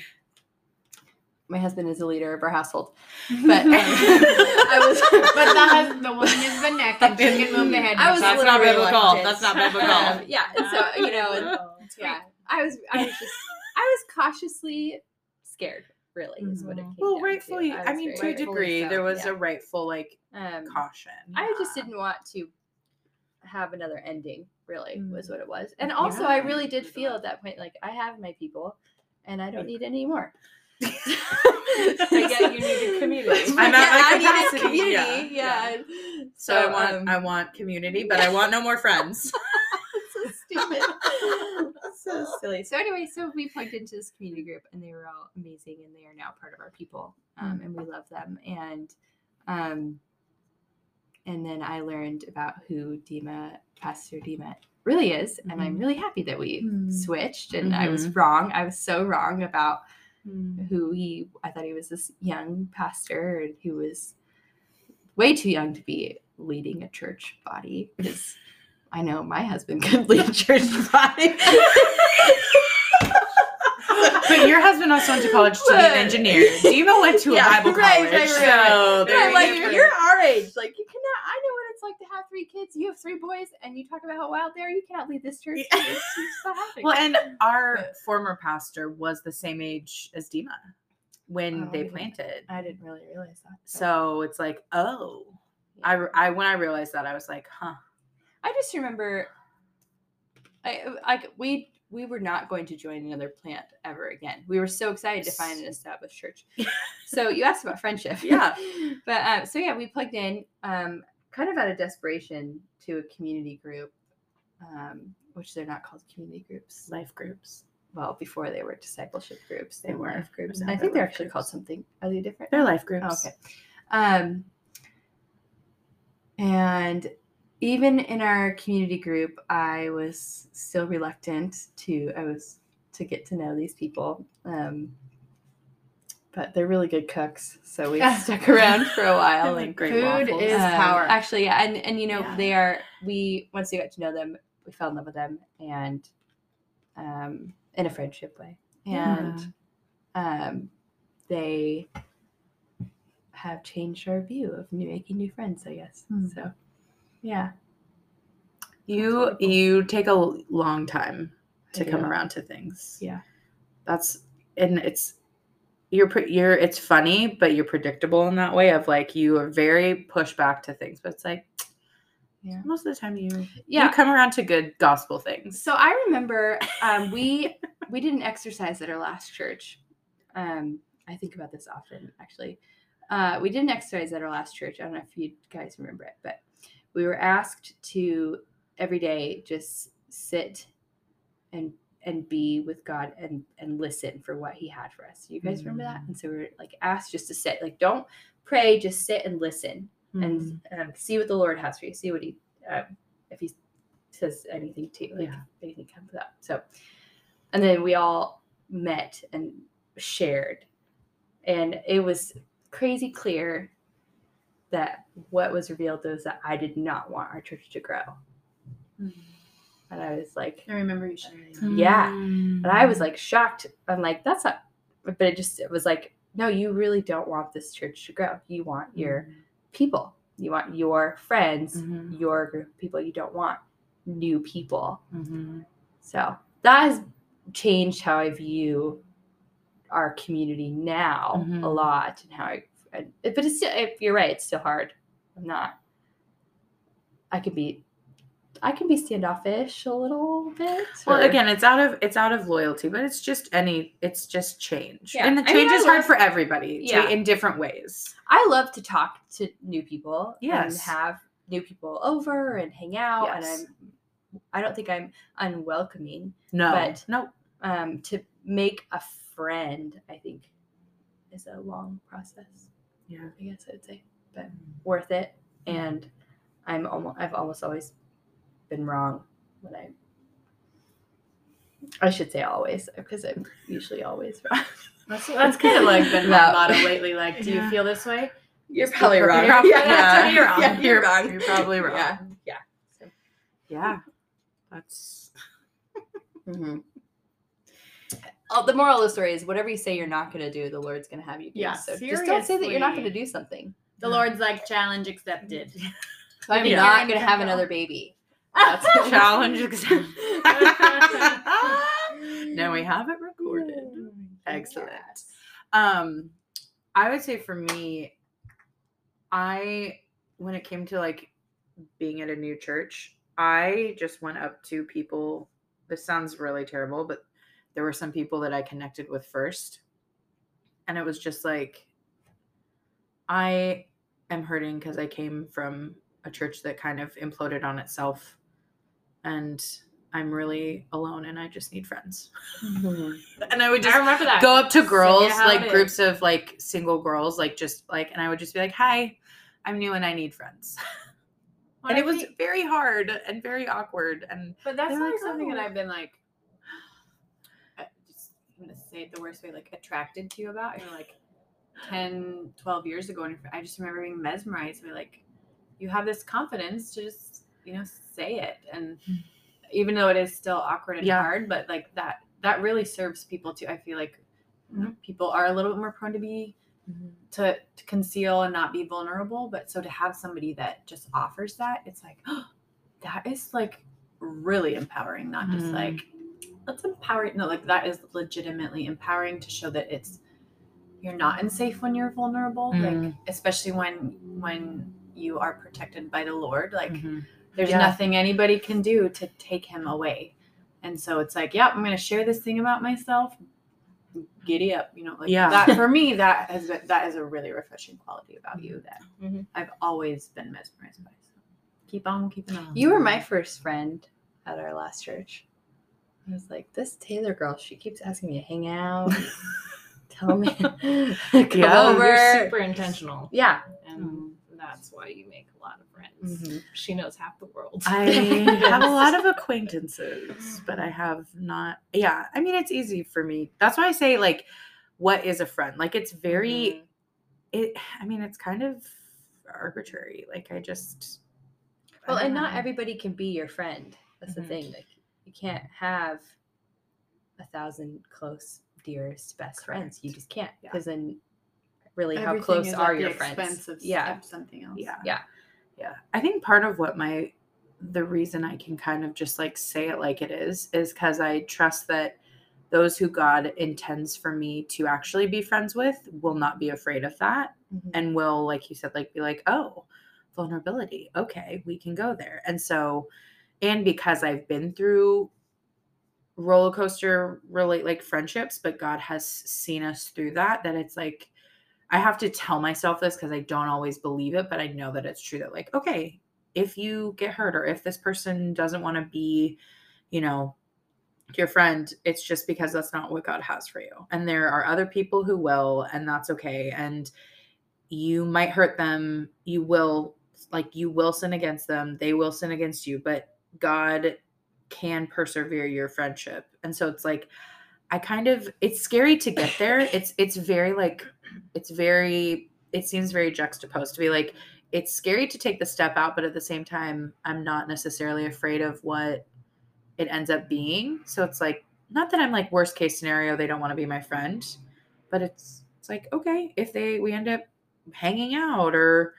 my husband is the leader of our household, but I was. but the hus- the woman is the neck, and she can move the head. I was That's not little biblical. reluctant. That's not biblical. Um, yeah, and so you know, and, yeah, I was, I was just, I was cautiously scared. Really, is what it came Well, down to. rightfully, I, was mean, very to a rightfully degree, so, there was yeah. a rightful like Um, caution. I just didn't want to have another ending. Really, was Mm. what it was. And also, I Yeah. really did feel at that point like I have my people, and I don't need any more. I get you needed community. I'm at my I needed capacity, community. yeah, Yeah. So, I want um, I want community, but I want no more friends. so stupid. so silly. So anyway, so we plugged into this community group, and they were all amazing, and they are now part of our people, um, and we love them. And um, and then I learned about who Dima, Pastor Dima, really is, and I'm Mhm. really happy that we Mm. switched. And I was wrong. I was so wrong about Mm. who he. I thought he was this young pastor, and who was way too young to be leading a church body because I know my husband could lead a church body. But your husband also went to college to be an But- engineer. Dima went to Yeah, a Bible right, college. right, right, so But there I'm you like, go. you're, you're our age. Like, you cannot. I know what it's like to have three kids. You have three boys, and you talk about how wild they are. You cannot lead this church. Yeah. It's just not happening. Well, and our But- former pastor was the same age as Dima when Oh, they planted. I didn't really realize that. So it's like, oh, Yeah. I, I when I realized that, I was like, huh. I just remember, I like we we were not going to join another plant ever again. We were so excited to find an established church. so you asked about friendship, Yeah. but um, so yeah, we plugged in, um, kind of out of desperation to a community group, um, which they're not called community groups. Life groups. Well, before they were discipleship groups, they, were life groups. I think they're actually called something. Are they different? They're life Oh, groups. okay. Um, and even in our community group, I was still reluctant to. I was to get to know these people. Um, but they're really good cooks, so we stuck around for a while. Like And great Food waffles. is um, power. Actually, yeah, and and you know Yeah. they are. We once we got to know them, we fell in love with them, and um, in a friendship way, and um, they have changed our view of new, making new friends. I guess Hmm. so. Yeah, You you take a long time to I come do. around to things. Yeah. That's and it's you're you're it's funny, but you're predictable in that way of like you are very pushed back to things, but it's like Yeah. most of the time you Yeah. you come around to good gospel things. So I remember um, we we did an exercise at our last church. Um, I think about this often, actually. Uh, we did an exercise at our last church. I don't know if you guys remember it, but we were asked to every day just sit and and be with God and and listen for what He had for us. You guys remember that? Mm. And so we're like asked just to sit, like don't pray, just sit and listen Mm. and um, see what the Lord has for you. See what He, um, if He says anything to you, like Yeah. anything comes up. So, and then we all met and shared, and it was crazy clear that what was revealed was that I did not want our church to grow, Mm. And I was like, I remember you sharing. yeah. Mm. but I was like shocked. I'm like, that's not. But it just it was like, no, you really don't want this church to grow. You want your people. You want your friends, Mhm. your group of people. You don't want new people. Mhm. So that has changed how I view our community now a lot, and how I. and- But it's still, if you're right, it's still hard. I'm not. I can be, I can be standoffish a little bit. Well, or- again, it's out of it's out of loyalty, but it's just any it's just change, Yeah. and the I mean, change I is hard for everybody, to- Yeah. in different ways. I love to talk to new people Yes. and have new people over and hang out Yes. and I'm I don't think I'm unwelcoming. No, But- no, Um to make a friend, I think is a long process. yeah. I guess I'd say. But worth it. And I'm almost I've almost always been wrong when I I should say always because I'm usually always wrong. That's, that's kind of like been my No. motto lately. Like, do Yeah. you feel this way? You're Just probably wrong. prepared. Yeah, Yeah, you're wrong. yeah, you're wrong. You're probably wrong. Yeah. Yeah. Yeah, that's Mm-hmm. Oh, the moral of the story is whatever you say you're not going to do, the Lord's going to have you do. Yeah, so just don't say that you're not going to do something. The Lord's like challenge accepted. I'm Yeah. not going to have another baby. That's a challenge. now we have it recorded. Excellent. Um, I would say for me, I when it came to like being at a new church, I just went up to people. This sounds really terrible, but there were some people that I connected with first, and it was just like I am hurting because I came from a church that kind of imploded on itself, and I'm really alone, and I just need friends. Mm-hmm. And I would just I remember that. go up to girls, like groups of like single girls, like just like, and I would just be like, "Hi, I'm new and I need friends." Well, and I it was very hard and very awkward. And But that's like something that "Oh." I've been like, I just, I'm gonna say it the worst way, like attracted to you about. You know, like 10, 12 years ago, and I just remember being mesmerized by like, you have this confidence to just, you know, say it, and even though it is still awkward and Yeah. hard, but like that, that really serves people too. I feel like Mhm. people are a little bit more prone to be to, to conceal and not be vulnerable but so to have somebody that just offers that it's like that is like really empowering not just Mhm. like let's empower no like that is legitimately empowering to show that it's you're not unsafe when you're vulnerable like Mhm. especially when when you are protected by the lord like Mhm. There's Yeah. nothing anybody can do to take him away and so it's like yeah i'm going to share this thing about myself giddy up you know like Yeah. that for me that has been, that is a really refreshing quality about you that Mhm. i've always been mesmerized by so keep on keeping on You were my first friend at our last church. I was like, this Taylor girl, she keeps asking me to hang out. Tell me, come Yeah, over. You're super intentional, yeah. and that's why you make a lot of friends. Mhm. She knows half the world. I have a lot of acquaintances, but I have not. Yeah, I mean, it's easy for me. That's why I say like, what is a friend? Like, it's very. It. I mean, it's kind of arbitrary. Like, I just. Well, don't and not everybody can be your friend. That's Mhm. the thing. Like, you can't have a thousand close, dearest, best friends. You just can't. Yeah. Because then, really, how close is are at your the friends? expense of, yeah. something else Yeah. Yeah. Yeah. I think part of what my the reason I can kind of just like say it like it is is because I trust that those who God intends for me to actually be friends with will not be afraid of that Mhm. and will, like you said, like be like, oh, vulnerability. Okay, we can go there. And so, and because I've been through roller coaster really like friendships, but God has seen us through that, that it's like I have to tell myself this because I don't always believe it, but I know that it's true that like, okay, if you get hurt or if this person doesn't want to be, you know, your friend, it's just because that's not what God has for you. And there are other people who will, and that's okay. And you might hurt them. You will, like, you will sin against them. They will sin against you, but God can persevere your friendship. And so it's like, I kind of, it's scary to get there. It's, it's very like, it's very, it seems very juxtaposed to be like, it's scary to take the step out, but at the same time, I'm not necessarily afraid of what it ends up being. So it's like, not that I'm like worst case scenario, they don't want to be my friend, but it's it's like, okay, if they we end up hanging out or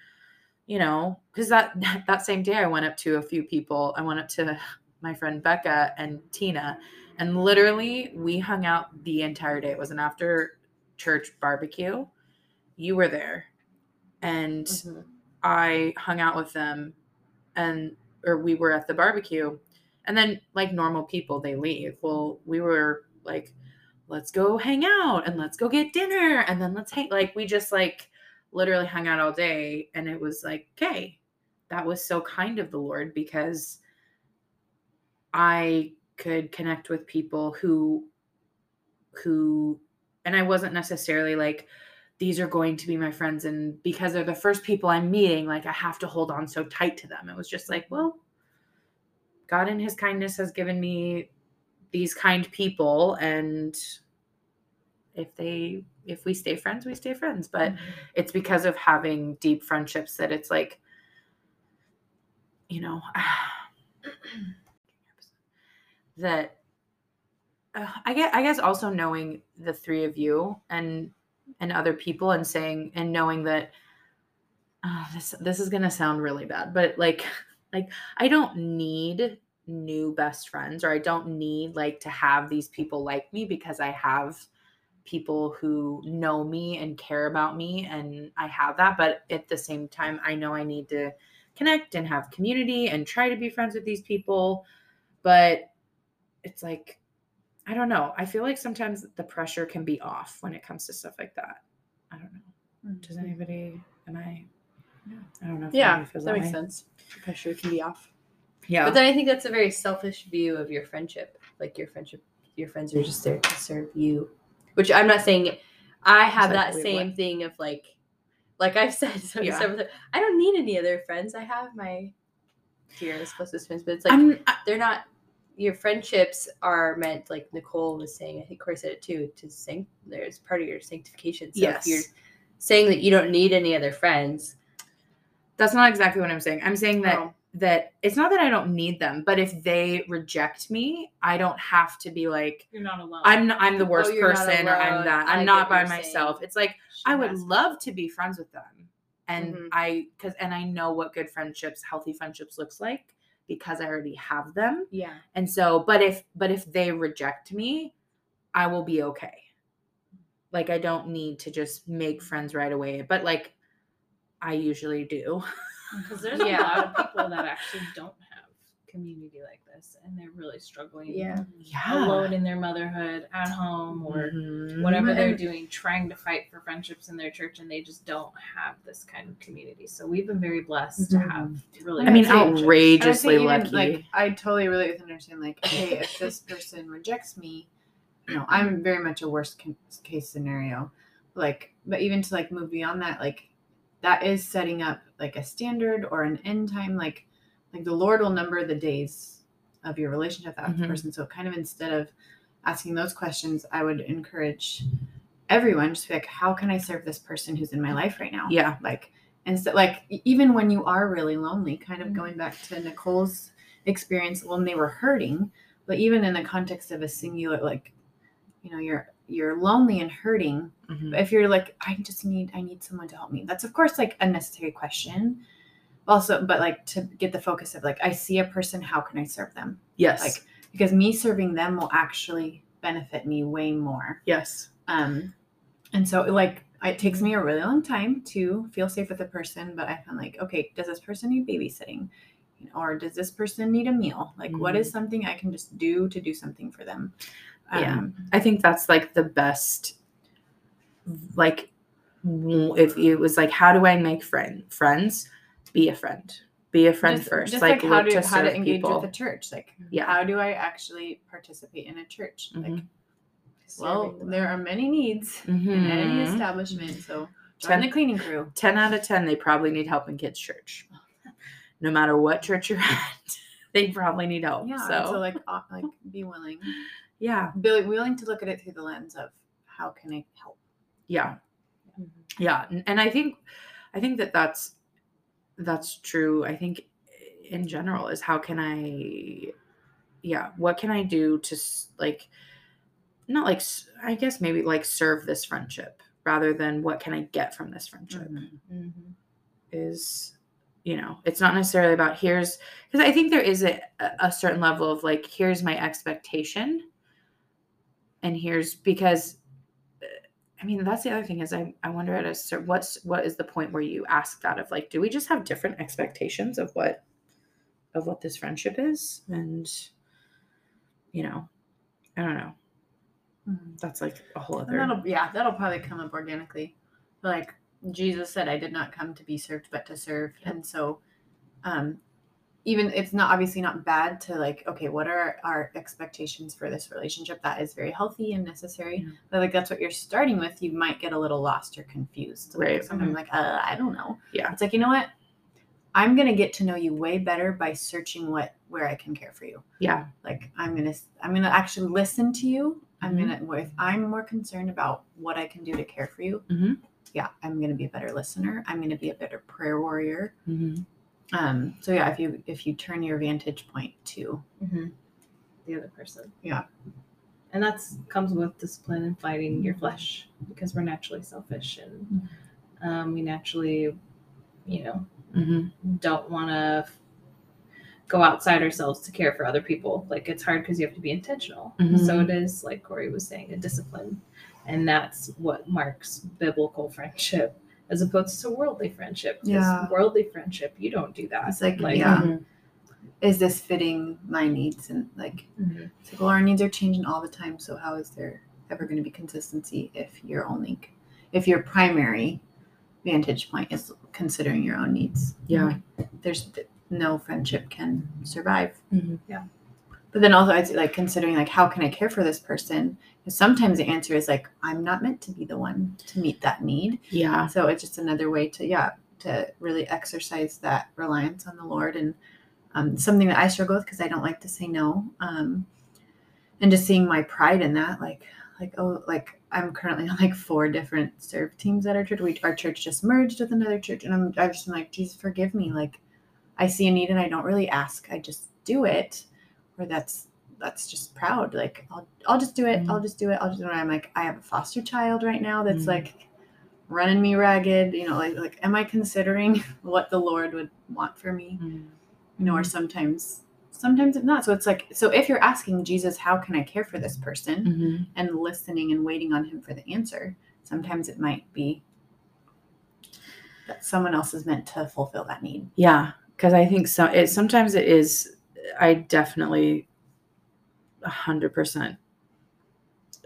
you know, because that that same day I went up to a few people. I went up to my friend Becca and Tina, and literally we hung out the entire day. It was an after church barbecue. You were there. And Mhm. I hung out with them and or we were at the barbecue and then like normal people they leave. Well, we were like let's go hang out and let's go get dinner and then let's hang like we just like literally hung out all day and it was like okay that was so kind of the Lord because I could connect with people who who and I wasn't necessarily like these are going to be my friends and because they're the first people I'm meeting like I have to hold on so tight to them. It was just like, well, God in his kindness has given me these kind people and if they if we stay friends, we stay friends, but mm-hmm. it's because of having deep friendships that it's like you know that I get I guess also knowing the three of you and and other people and saying and knowing that uh, this this is gonna sound really bad, but like like I don't need new best friends or I don't need like to have these people like me because I have people who know me and care about me and I have that but at the same time I know I need to connect and have community and try to be friends with these people but it's like I don't know. I feel like sometimes the pressure can be off when it comes to stuff like that. I don't know. Does mm-hmm. anybody? Am I? Yeah. I don't know. If Yeah, feels that makes way. sense. The pressure can be off. Yeah. But then I think that's a very selfish view of your friendship. Like your friendship, your friends are just there to serve you. Which I'm not saying. I have like, that wait, same what? thing of like, like I've said so Yeah. several. I don't need any other friends. I have my dearest, closest friends. But it's like I'm. They're not. Your friendships are meant, like Nicole was saying. I think Corey said it too. To sink, there's part of your sanctification. So Yes. if you're saying that you don't need any other friends, that's not exactly what I'm saying. I'm saying that Oh. that it's not that I don't need them, but if they reject me, I don't have to be like You're not alone. I'm I'm the worst Oh, person or I'm that. I I'm get not by you're saying. myself. It's like She I would has- love to be friends with them. And Mhm. I cuz and I know what good friendships, healthy friendships looks like because I already have them. yeah, And so but if but if they reject me, I will be okay. Like I don't need to just make friends right away, but like I usually do. Because there's Yeah. a lot of people that actually don't have community like this, and they're really struggling. Yeah. Yeah. alone in their motherhood, at home, or Mhm. whatever they're doing, trying to fight for friendships in their church, and they just don't have this kind of community. So we've been very blessed to have really. I mean, outrageously I think lucky. even, Like I totally relate with understand. Like, okay, if this person rejects me, you know, I'm very much a worst case scenario. Like, but even to like move beyond that, like that is setting up like a standard or an end time. Like, like the Lord will number the days of your relationship with that Mhm. person. So kind of instead of asking those questions, I would encourage everyone just be like, how can I serve this person who's in my life right now? yeah. like and so like even when you are really lonely kind of Mhm. going back to nicole's experience when they were hurting but even in the context of a singular like you know you're you're lonely and hurting Mhm. but if you're like i just need i need someone to help me that's of course like a necessary question also but like to get the focus of like i see a person how can i serve them Yes. like because me serving them will actually benefit me way more yes. um, and so like it takes me a really long time to feel safe with a person, but I found like, okay, does this person need babysitting? Or does this person need a meal? Like, what is something I can just do to do something for them? Yeah. Um, I think that's like the best. Like, if it was like, how do I make friend friends? Be a friend. Be a friend just, first. just like, like, how look to to how to serve engage people. with the church. Like, Yeah. how do I actually participate in a church? Like, Mhm. well, them. there are many needs in any Mhm. establishment, so join Ten- the cleaning crew. 10 out of 10 they probably need help in kids church no matter what church you're at they probably need help Yeah, so, so like, like be willing, yeah be willing to look at it through the lens of how can I help. yeah Mhm. yeah and, and i think i think that that's that's true i think in general is how can i yeah what can i do to like not like I guess maybe like serve this friendship rather than what can i get from this friendship Mhm. is you know it's not necessarily about here's because i think there is a, a certain level of like here's my expectation and here's because i mean that's the other thing is i, I wonder at a certain what's what is the point where you ask that of like do we just have different expectations of what of what this friendship is and you know i don't know that's like a whole And other that'll yeah, that'll probably come up organically. Like Jesus said, I did not come to be served, but to serve. And so um, even it's not obviously not bad to like okay what are our expectations for this relationship that is very healthy and necessary Yeah. but like that's what you're starting with you might get a little lost or confused like, Right. sometimes like uh, i don't know Yeah. it's like you know what i'm gonna get to know you way better by searching what where i can care for you Yeah. like i'm gonna i'm gonna actually listen to you i'm Mhm. gonna if i'm more concerned about what i can do to care for you Mhm. yeah i'm gonna be a better listener i'm gonna be a better prayer warrior Mm-hmm. Um so yeah if you if you turn your vantage point to Mm-hmm. The other person. Yeah. And that's comes with discipline and fighting your flesh because we're naturally selfish and um, we naturally, you know, Mm-hmm. don't want to go outside ourselves to care for other people. Like it's hard because you have to be intentional. Mhm. So it is like Corey was saying, a discipline, and that's what marks biblical friendship as opposed to worldly friendship. Yeah. worldly friendship, you don't do that. It's like, Like, yeah, is this fitting my needs? And like, Mhm. it's like, well, our needs are changing all the time. So how is there ever going to be consistency if you're only, if your primary vantage point is considering your own needs? Yeah. There's no friendship can survive. Mhm. Yeah. But then also, I'd say, like considering like how can I care for this person? Because sometimes the answer is like I'm not meant to be the one to meet that need. Yeah. So it's just another way to yeah to really exercise that reliance on the Lord and um, something that I struggle with because I don't like to say no. Um, and just seeing my pride in that, like like oh like I'm currently on like four different serve teams at our church. We our church just merged with another church, and I'm I just like Jesus forgive me. Like I see a need and I don't really ask. I just do it. Or that's that's just proud. Like I'll I'll just do it. I'll just do it. I'll just do it. I'm like I have a foster child right now that's Mhm. like running me ragged. You know, like like am I considering what the Lord would want for me? Mm-hmm. You know, or sometimes sometimes it's not. So it's like so if you're asking Jesus, how can I care for this person? Mm-hmm. and listening and waiting on him for the answer. Sometimes it might be that someone else is meant to fulfill that need. Yeah, because I think so. It sometimes it is. I definitely, hundred percent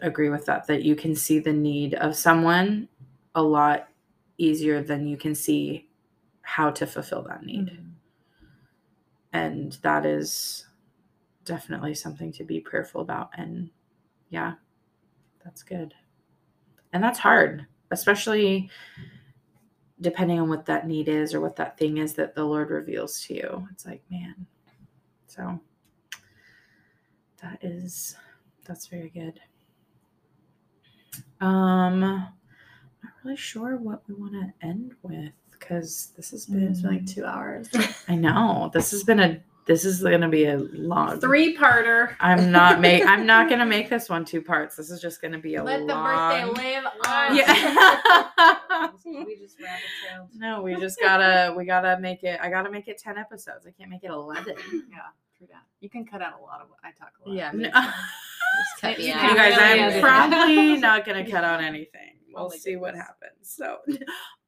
agree with that. That you can see the need of someone a lot easier than you can see how to fulfill that need, mm-hmm. and that is definitely something to be prayerful about. And yeah, that's good, and that's hard, especially depending on what that need is or what that thing is that the Lord reveals to you. It's like, man. So that is that's very good. Um I'm not really sure what we want to end with because this has been It's been like two hours. I know. This has been a this is gonna be a long Three parter. I'm not make I'm not gonna make this one two parts. This is just gonna be a Let the long birthday live on. on. Yeah. we just rabbit trailed. No, we just gotta we gotta make it. I gotta make it ten episodes. I can't make it eleven. Yeah, true that. You can cut out a lot of what I talk a lot. Yeah. No. me too. Just cut me You you guys, I'm probably not gonna cut out anything. Oh we'll Oh my see what happens. So,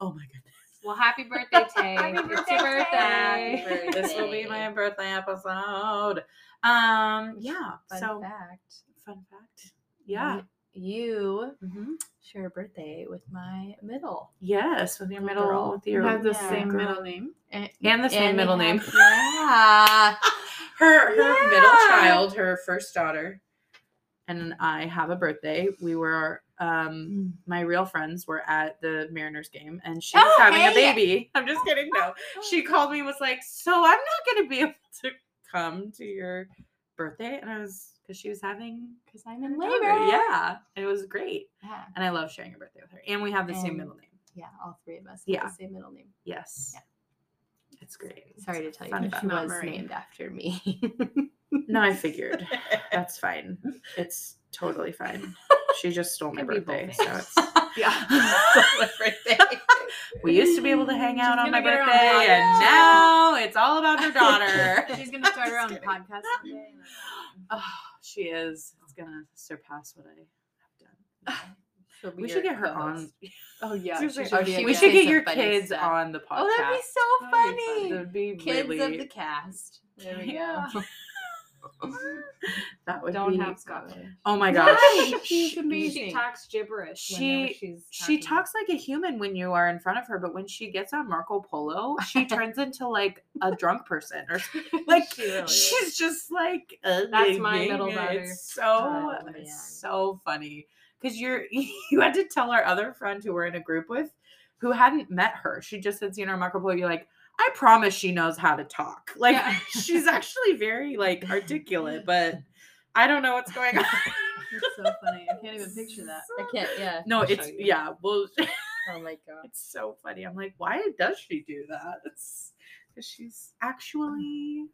oh my goodness, Well, happy birthday, Tay. Happy it's birthday, your Tay. birthday. this will be my birthday episode. Um, yeah. Fun so, fact. fun fact. Yeah. You Mhm. share a birthday with my middle. Yes, with your middle, Girl. with You your have the Yeah. same girl. middle name. And, and the same and they middle name. Yeah. her her middle child, her first daughter, and I have a birthday. We were um my real friends were at the Mariners game and she was Oh, having a baby. I'm just kidding. No. She called me and was like, So I'm not gonna be able to come to your birthday. And I was because she was having Because I'm in labor. Yeah. It was great. Yeah. And I love sharing a birthday with her. And we have the same middle name. Yeah. All three of us have Yeah. the same middle name. Yes. Yeah. It's great. Sorry to tell you, Fun but she was Marie. named after me. No, I figured. That's fine. It's totally fine. She just stole my birthday. So it's yeah. we used to be able to hang out She's on my gonna get her own birthday, and now it's all about her daughter. She's gonna start her own kidding. podcast someday. Oh, she is. It's gonna surpass what I have done. Be We should get her on. co-host. Oh yeah. Seriously, she should be a we should get your kids stuff. on the podcast. Oh, that'd be so That'd be funny. That would be Kids really. of the cast. There we Yeah. go. that would Don't be. have Scotch. oh my gosh. She- she's amazing. She talks gibberish. She- she talks like a human when you are in front of her, but when she gets on Marco Polo, she turns into like a drunk person or like She really is. she's just like uh, That's my middle daughter. It's so Oh, so funny because you're you had to tell our other friend who we're in a group with who hadn't met her. She just had seen her Polo. You're like, I promise she knows how to talk. Like Yeah. she's actually very like articulate, but I don't know what's going on. That's so funny. I can't even picture that. I can't. Yeah. No, it's yeah. Well, Oh my god. it's so funny. I'm like, why does she do that? It's because she's actually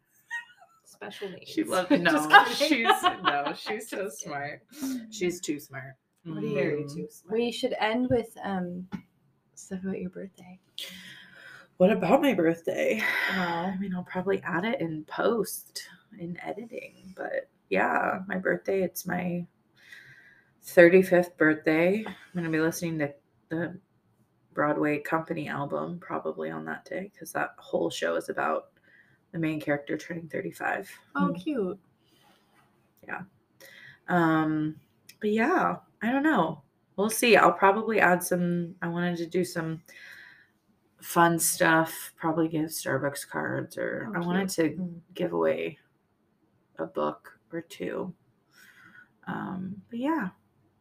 special needs. she loves no, she's no, she's so smart. She's too smart. What do very Mm. too smart. We should end with um stuff about your birthday. What about my birthday? Well, I mean, I'll probably add it in post in editing, but yeah, my birthday. It's my 35th birthday. I'm gonna be listening to the Broadway Company album probably on that day because that whole show is about the main character turning 35. Oh, cute. Yeah. Um, but yeah, I don't know. We'll see. I'll probably add some. I wanted to do some fun stuff. Probably give Starbucks cards, or Oh, I wanted to Mm. give away a book or two. Um, but yeah,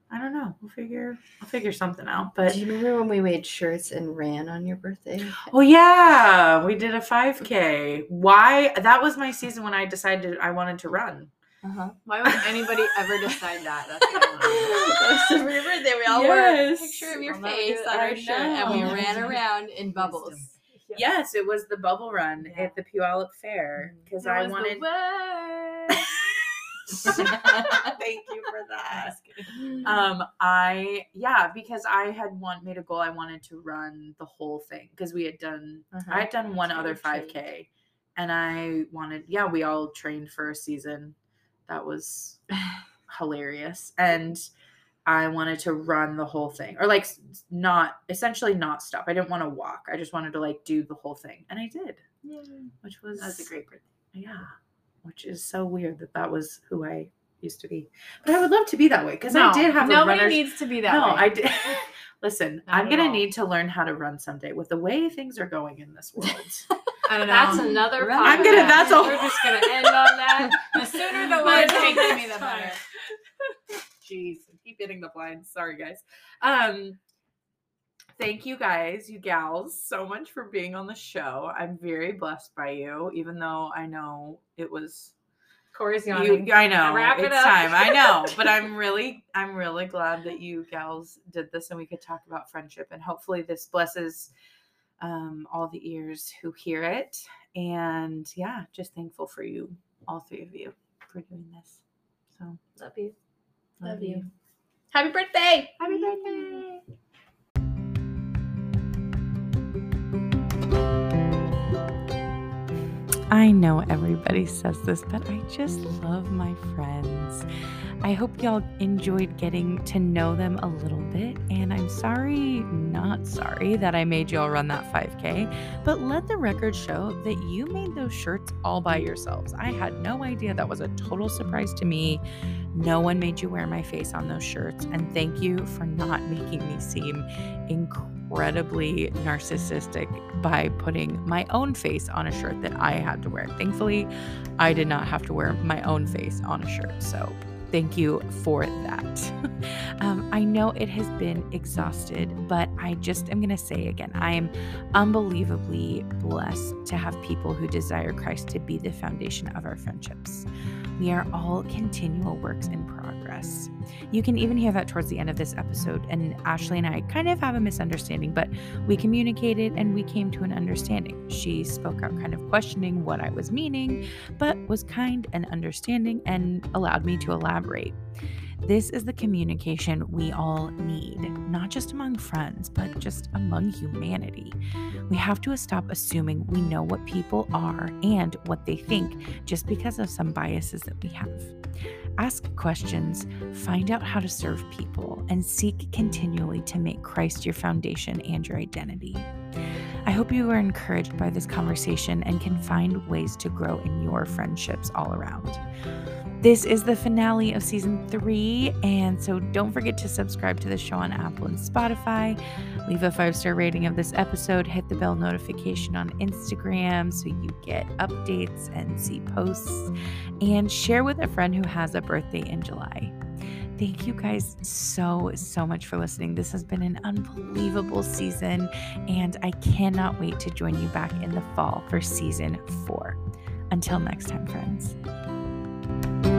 I don't know. We'll figure. I'll figure something out. But do you remember when we made shirts and ran on your birthday? oh yeah, we did a 5K. Why? That was my season when I decided I wanted to run. Uh-huh. Why would anybody ever decide that? That's what I wanna that was for birthday. We all wore a picture of your I'll face on our shirt, and we ran around in bubbles. Wisdom. Yes, it was the bubble run Yeah. at the Puyallup Fair because I was wanted. word. Thank you for that. Um, I yeah, because I had one made a goal. I wanted to run the whole thing because we had done. Uh-huh. I had done one other five k, and I wanted. Yeah, we all trained for a season. That was hilarious, and I wanted to run the whole thing, or like not essentially not stop. I didn't want to walk. I just wanted to like do the whole thing, and I did, Yeah. which was That was a great birthday. yeah, which is so weird that that was who I used to be. But I would love to be that way because No, I did have a nobody runner's. needs to be that no, way. I did. Listen, Not I'm gonna all. need to learn how to run someday with the way things are going in this world. I don't know. That's another. Right. I'm gonna- that's a- We're just gonna end on that. the sooner the word takes me, the better. Jeez, I keep hitting the blinds. Sorry, guys. Um, thank you guys, you gals, so much for being on the show. I'm very blessed by you, even though I know it was Corey's you. I know Wrap it it's up. time. I know, but I'm really, I'm really glad that you gals did this and we could talk about friendship. And hopefully, this blesses um, all the ears who hear it. And yeah, just thankful for you, all three of you, for doing this. So Love you. Love you. Happy birthday! Happy birthday. I know everybody says this, but I just love my friends. I hope y'all enjoyed getting to know them a little bit. And I'm sorry, not sorry, that I made y'all run that 5K, but let the record show that you made those shirts all by yourselves. I had no idea. That was a total surprise to me. No one made you wear my face on those shirts. And thank you for not making me seem incredibly narcissistic by putting my own face on a shirt that I had to wear. Thankfully, I did not have to wear my own face on a shirt. So, thank you for that. um, I know it has been exhausted, but I just am going to say again I am unbelievably blessed to have people who desire Christ to be the foundation of our friendships. We are all continual works in progress. You can even hear that towards the end of this episode. And Ashley and I kind of have a misunderstanding, but we communicated and we came to an understanding. She spoke out, kind of questioning what I was meaning, but was kind and understanding and allowed me to elaborate. This is the communication we all need, not just among friends, but just among humanity. We have to stop assuming we know what people are and what they think just because of some biases that we have. Ask questions, find out how to serve people, and seek continually to make Christ your foundation and your identity. I hope you are encouraged by this conversation and can find ways to grow in your friendships all around. This is the finale of season three, and so don't forget to subscribe to the show on Apple and Spotify. Leave a five star rating of this episode, hit the bell notification on Instagram so you get updates and see posts, and share with a friend who has a birthday in July. Thank you guys so, so much for listening. This has been an unbelievable season, and I cannot wait to join you back in the fall for season four. Until next time, friends you